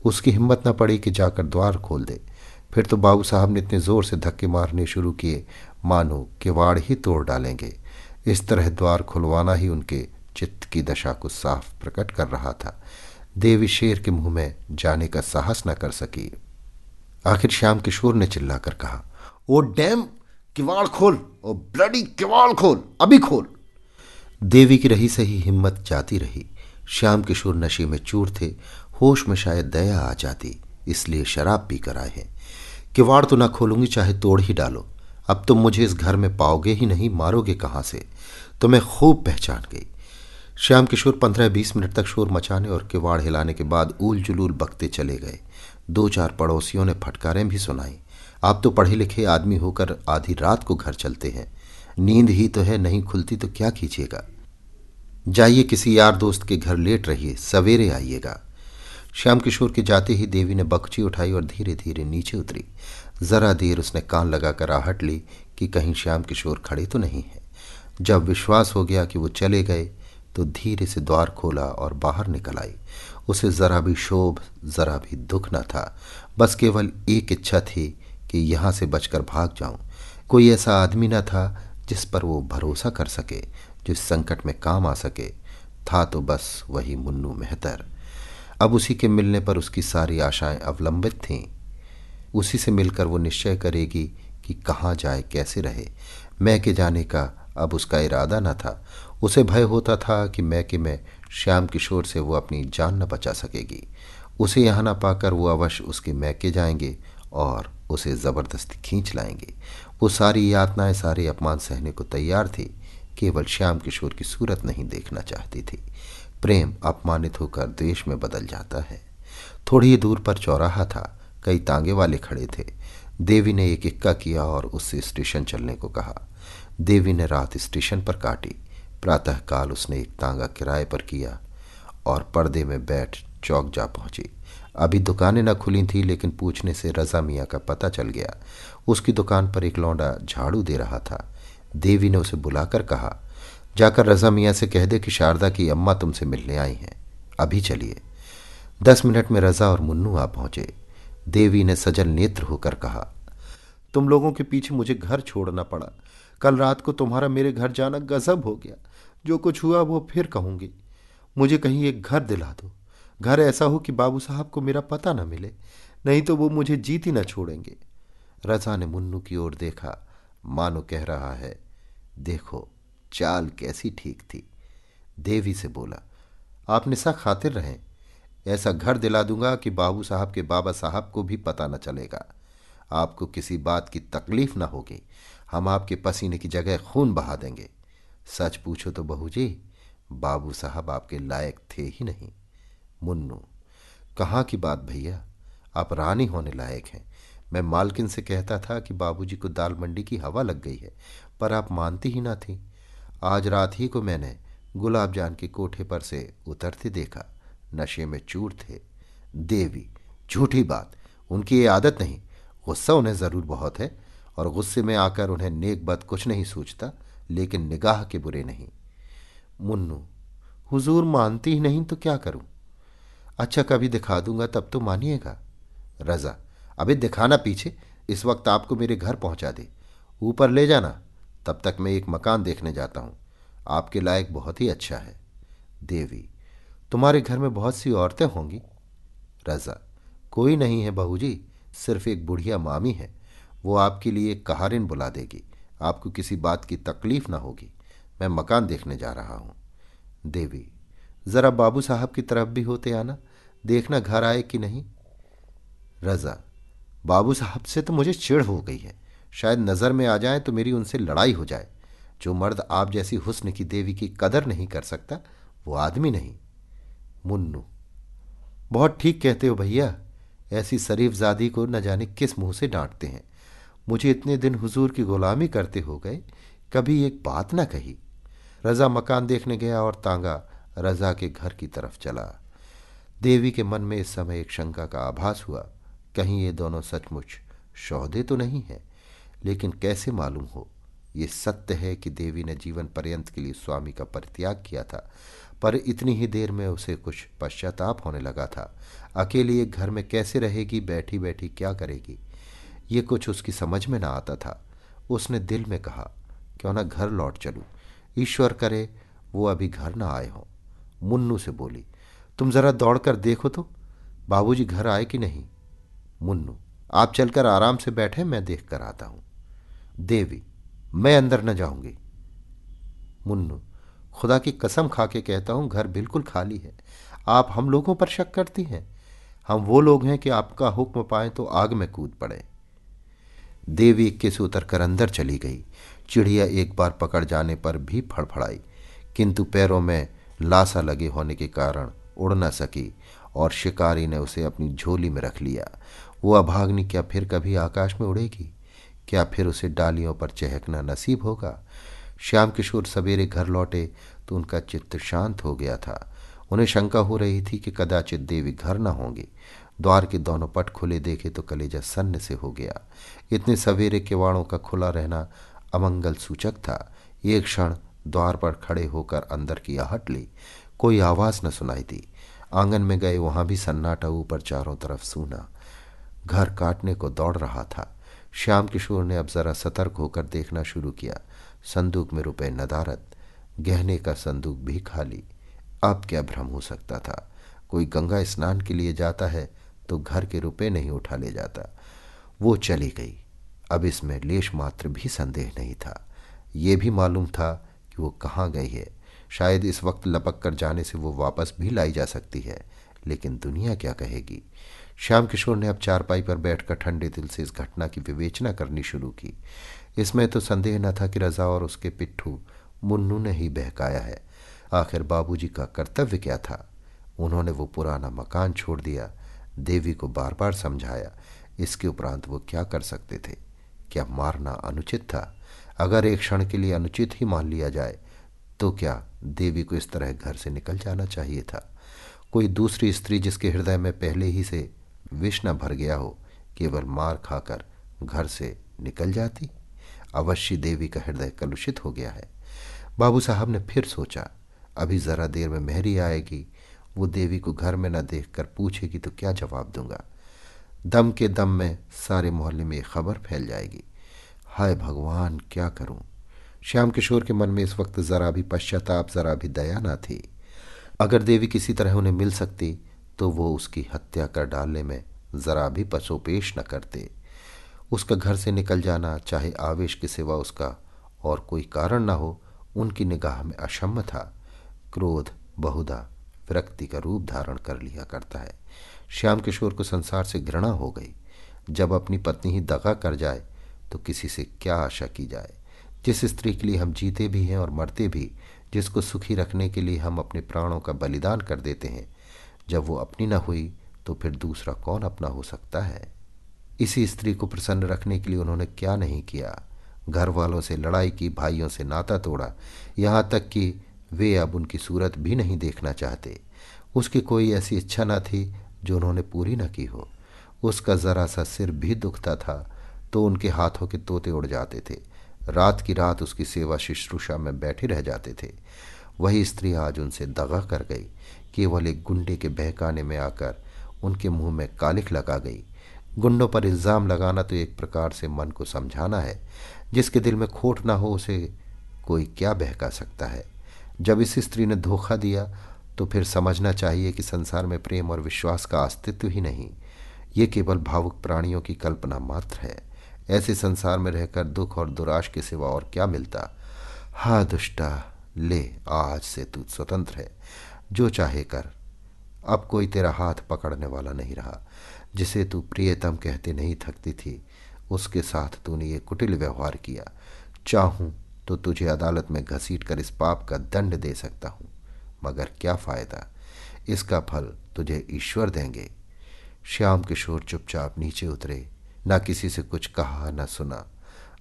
उसकी हिम्मत न पड़ी कि जाकर द्वार खोल दे। फिर तो बाबू साहब ने इतने ज़ोर से धक्के मारने शुरू किए, मानो किवाड़ ही तोड़ डालेंगे। इस तरह द्वार खुलवाना ही उनके चित्त की दशा को साफ़ प्रकट कर रहा था। देवी शेर के मुँह में जाने का साहस न कर सकी। आखिर श्याम किशोर ने चिल्लाकर कहा, ओ डैम, किवाड़ खोल! ओ ब्लडी किवाड़ खोल! अभी खोल! देवी की रही सही हिम्मत जाती रही। श्याम किशोर नशे में चूर थे, होश में शायद दया आ जाती, इसलिए शराब पी कर आए हैं। किवाड़ तो ना खोलूँगी, चाहे तोड़ ही डालो। अब तुम मुझे इस घर में पाओगे ही नहीं, मारोगे कहाँ से? तो मैं खूब पहचान गई। श्याम किशोर पंद्रह बीस मिनट तक शोर मचाने और किवाड़ हिलाने के बाद ऊल जुलूल बकते चले गए। दो चार पड़ोसियों ने फटकारें भी सुनाई। आप तो पढ़े लिखे आदमी होकर आधी रात को घर चलते हैं। नींद ही तो है, नहीं खुलती तो क्या कीजिएगा? जाइए किसी यार दोस्त के घर लेट रहिए, सवेरे आइएगा। श्याम किशोर के जाते ही देवी ने बकची उठाई और धीरे धीरे नीचे उतरी। जरा देर उसने कान लगाकर आहट ली कि कहीं श्याम किशोर खड़े तो नहीं है। जब विश्वास हो गया कि वो चले गए तो धीरे से द्वार खोला और बाहर निकल आई। उसे जरा भी शोभ, जरा भी दुख न था। बस केवल एक इच्छा थी कि यहाँ से बचकर भाग जाऊँ। कोई ऐसा आदमी न था जिस पर वो भरोसा कर सके। जिस संकट में काम आ सके, था तो बस वही मुन्नू मेहतर। अब उसी के मिलने पर उसकी सारी आशाएँ अवलंबित थीं। उसी से मिलकर वो निश्चय करेगी कि कहाँ जाए, कैसे रहे। मैं के जाने का अब उसका इरादा न था। उसे भय होता था कि मैं के मैं श्याम किशोर से वो अपनी जान न बचा सकेगी। उसे यहाँ न पाकर वो अवश्य उसके मैके जाएँगे और उसे ज़बरदस्ती खींच लाएँगे। वो सारी यातनाएँ, सारे अपमान सहने को तैयार थी। केवल श्याम किशोर की सूरत नहीं देखना चाहती थी। प्रेम अपमानित होकर द्वेष में बदल जाता है। थोड़ी ही दूर पर चौराहा था। कई तांगे वाले खड़े थे। देवी ने एक इक्का किया और उससे स्टेशन चलने को कहा। देवी ने रात स्टेशन पर काटी। प्रातःकाल उसने एक तांगा किराए पर किया और पर्दे में बैठ चौक जा पहुँची। अभी दुकानें न खुली थी, लेकिन पूछने से रजा मियाँ का पता चल गया। उसकी दुकान पर एक लौंडा झाड़ू दे रहा था। देवी ने उसे बुलाकर कहा, जाकर रजा मियाँ से कह दे कि शारदा की अम्मा तुमसे मिलने आई हैं। अभी चलिए। दस मिनट में रजा और मुन्नू आ पहुँचे। देवी ने सजल नेत्र होकर कहा, तुम लोगों के पीछे मुझे घर छोड़ना पड़ा। कल रात को तुम्हारा मेरे घर जाना गजब हो गया। जो कुछ हुआ वो फिर कहूँगी। मुझे कहीं एक घर दिला दो। घर ऐसा हो कि बाबू साहब को मेरा पता न मिले। नहीं तो वो मुझे जीत ही न छोड़ेंगे। रजा ने मुन्नू की ओर देखा। मानो कह रहा है देखो, चाल कैसी ठीक थी। देवी से बोला, आप निशा खातिर रहें। ऐसा घर दिला दूँगा कि बाबू साहब के बाबा साहब को भी पता न चलेगा। आपको किसी बात की तकलीफ़ न होगी। हम आपके पसीने की जगह खून बहा देंगे। सच पूछो तो बहू जी बाबू साहब आपके लायक थे ही नहीं। मुन्नू, कहाँ की बात भैया? आप रानी होने लायक हैं। मैं मालकिन से कहता था कि बाबूजी को दाल मंडी की हवा लग गई है। पर आप मानती ही ना थी। आज रात ही को मैंने गुलाब जान के कोठे पर से उतरते देखा। नशे में चूर थे। देवी, झूठी बात। उनकी ये आदत नहीं। गुस्सा उन्हें ज़रूर बहुत है और गुस्से में आकर उन्हें नेक बद कुछ नहीं सोचता लेकिन निगाह के बुरे नहीं। मुन्नू, हुजूर मानती ही नहीं तो क्या करूँ? अच्छा कभी दिखा दूँगा, तब तो मानिएगा। रजा अभी दिखाना पीछे। इस वक्त आपको मेरे घर पहुँचा दे। ऊपर ले जाना। तब तक मैं एक मकान देखने जाता हूँ। आपके लायक बहुत ही अच्छा है। देवी, तुम्हारे घर में बहुत सी औरतें होंगी? रजा, कोई नहीं है बहू जी सिर्फ़ एक बुढ़िया मामी है। वो आपके लिए एक कहारिन बुला देगी। आपको किसी बात की तकलीफ़ ना होगी। मैं मकान देखने जा रहा हूँ। देवी, जरा बाबू साहब की तरफ़ भी होते आना। देखना घर आए कि नहीं? रजा, बाबू साहब से तो मुझे चिढ़ हो गई है। शायद नज़र में आ जाए तो मेरी उनसे लड़ाई हो जाए। जो मर्द आप जैसी हुस्न की देवी की कदर नहीं कर सकता, वो आदमी नहीं। मुन्नू। बहुत ठीक कहते हो भैया। ऐसी शरीफजादी को न जाने किस मुँह से डांटते हैं। मुझे इतने दिन हुजूर की गुलामी करते हो गए, कभी एक बात ना कही। रजा मकान देखने गया और तांगा रजा के घर की तरफ़ चला। देवी के मन में इस समय एक शंका का आभास हुआ। कहीं ये दोनों सचमुच सौदे तो नहीं है? लेकिन कैसे मालूम हो? ये सत्य है कि देवी ने जीवन पर्यंत के लिए स्वामी का परित्याग किया था, पर इतनी ही देर में उसे कुछ पश्चाताप होने लगा था। अकेली एक घर में कैसे रहेगी बैठी बैठी क्या करेगी? ये कुछ उसकी समझ में ना आता था। उसने दिल में कहा, क्यों ना घर लौट चलूँ? ईश्वर करे, वो अभी घर ना आए हों। मुन्नू से बोली, तुम जरा दौड़कर देखो तो बाबूजी घर आए कि नहीं? मुन्नू, आप चलकर आराम से बैठे, मैं देख कर आता हूँ। देवी, मैं अंदर न जाऊँगी। मुन्नू, खुदा की कसम खा के कहता हूँ, घर बिल्कुल खाली है। आप हम लोगों पर शक करती हैं। हम वो लोग हैं कि आपका हुक्म पाए तो आग में कूद पड़े। देवी इक्के से उतर कर अंदर चली गई। चिड़िया एक बार पकड़ जाने पर भी फड़फड़ाई, किंतु पैरों में लाशा लगे होने के कारण उड़ न सकी और शिकारी ने उसे अपनी झोली में रख लिया। वो अभाग्नि क्या फिर कभी आकाश में उड़ेगी? क्या फिर उसे डालियों पर चहकना नसीब होगा? श्याम किशोर सवेरे घर लौटे तो उनका चित्त शांत हो गया था। उन्हें शंका हो रही थी कि कदाचित देवी घर न होंगी। द्वार के दोनों पट खुले देखे तो कलेजा सन्न से हो गया। इतने सवेरे किवाड़ों का खुला रहना अमंगल सूचक था। एक क्षण द्वार पर खड़े होकर अंदर की आहट ली। कोई आवाज़ न सुनाई दी। आँगन में गए वहाँ भी सन्नाटा ऊपर चारों तरफ़ सूना। घर काटने को दौड़ रहा था। श्याम किशोर ने अब जरा सतर्क होकर देखना शुरू किया। संदूक में रुपए नदारत गहने का संदूक भी खाली। अब क्या भ्रम हो सकता था? कोई गंगा स्नान के लिए जाता है तो घर के रुपए नहीं उठा ले जाता। वो चली गई। अब इसमें लेश मात्र भी संदेह नहीं था। ये भी मालूम था कि वो कहाँ गई है। शायद इस वक्त लपक कर जाने से वो वापस भी लाई जा सकती है। लेकिन दुनिया क्या कहेगी? श्याम किशोर ने अब चारपाई पर बैठकर ठंडे दिल से इस घटना की विवेचना करनी शुरू की। इसमें तो संदेह न था कि रजा और उसके पिट्ठू मुन्नू ने ही बहकाया है। आखिर बाबूजी का कर्तव्य क्या था? उन्होंने वो पुराना मकान छोड़ दिया, देवी को बार बार समझाया, इसके उपरांत वो क्या कर सकते थे? क्या मारना अनुचित था? अगर एक क्षण के लिए अनुचित ही मान लिया जाए तो क्या देवी को इस तरह घर से निकल जाना चाहिए था? कोई दूसरी स्त्री जिसके हृदय में पहले ही से विष न भर गया हो, केवल मार खाकर घर से निकल जाती। अवश्य देवी का हृदय कलुषित हो गया है। बाबू साहब ने फिर सोचा, अभी जरा देर में मेहरी आएगी, वो देवी को घर में न देख कर पूछेगी तो क्या जवाब दूँगा? दम के दम में सारे मोहल्ले में खबर फैल जाएगी। हाय भगवान, क्या करूँ? श्याम किशोर के मन में इस वक्त जरा भी पश्चाताप, जरा भी दया ना थी। अगर देवी किसी तरह उन्हें मिल सकती तो वो उसकी हत्या कर डालने में जरा भी पसोपेश न करते। उसका घर से निकल जाना, चाहे आवेश के सिवा उसका और कोई कारण न हो, उनकी निगाह में अशम्य था। क्रोध, बहुधा, विरक्ति का रूप धारण कर लिया करता है। श्याम किशोर को संसार से घृणा हो गई। जब अपनी पत्नी ही दगा कर जाए तो किसी से क्या आशा की जाए? जिस स्त्री के लिए हम जीते भी हैं और मरते भी, जिसको सुखी रखने के लिए हम अपने प्राणों का बलिदान कर देते हैं जब वो अपनी न हुई तो फिर दूसरा कौन अपना हो सकता है? इसी स्त्री को प्रसन्न रखने के लिए उन्होंने क्या नहीं किया? घर वालों से लड़ाई की, भाइयों से नाता तोड़ा। यहाँ तक कि वे अब उनकी सूरत भी नहीं देखना चाहते। उसकी कोई ऐसी इच्छा न थी जो उन्होंने पूरी न की हो। उसका ज़रा सा सिर भी दुखता था तो उनके हाथों के तोते उड़ जाते थे। रात की रात उसकी सेवा शुश्रूषा में बैठे रह जाते थे। वही स्त्री आज उनसे दगा कर गई। केवल एक गुंडे के बहकाने में आकर उनके मुँह में कालिख लगा गई। गुंडों पर इल्ज़ाम लगाना तो एक प्रकार से मन को समझाना है। जिसके दिल में खोट ना हो, उसे कोई क्या बहका सकता है? जब इस स्त्री ने धोखा दिया तो फिर समझना चाहिए कि संसार में प्रेम और विश्वास का अस्तित्व ही नहीं। ये केवल भावुक प्राणियों की कल्पना मात्र है। ऐसे संसार में रहकर दुख और दुराश के सिवा और क्या मिलता? हा, दुष्टा, ले, आज से तू स्वतंत्र है। जो चाहे कर। अब कोई तेरा हाथ पकड़ने वाला नहीं रहा। जिसे तू प्रियतम कहते नहीं थकती थी, उसके साथ तूने ये कुटिल व्यवहार किया। चाहूँ तो तुझे अदालत में घसीट कर इस पाप का दंड दे सकता हूँ, मगर क्या फ़ायदा? इसका फल तुझे ईश्वर देंगे। श्याम किशोर चुपचाप नीचे उतरे, न किसी से कुछ कहा, न सुना।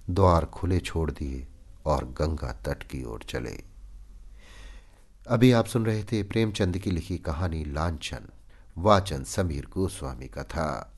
द्वार खुले छोड़ दिए और गंगा तट की ओर चले। अभी आप सुन रहे थे प्रेमचंद की लिखी कहानी लांछन, वाचन समीर गोस्वामी का था।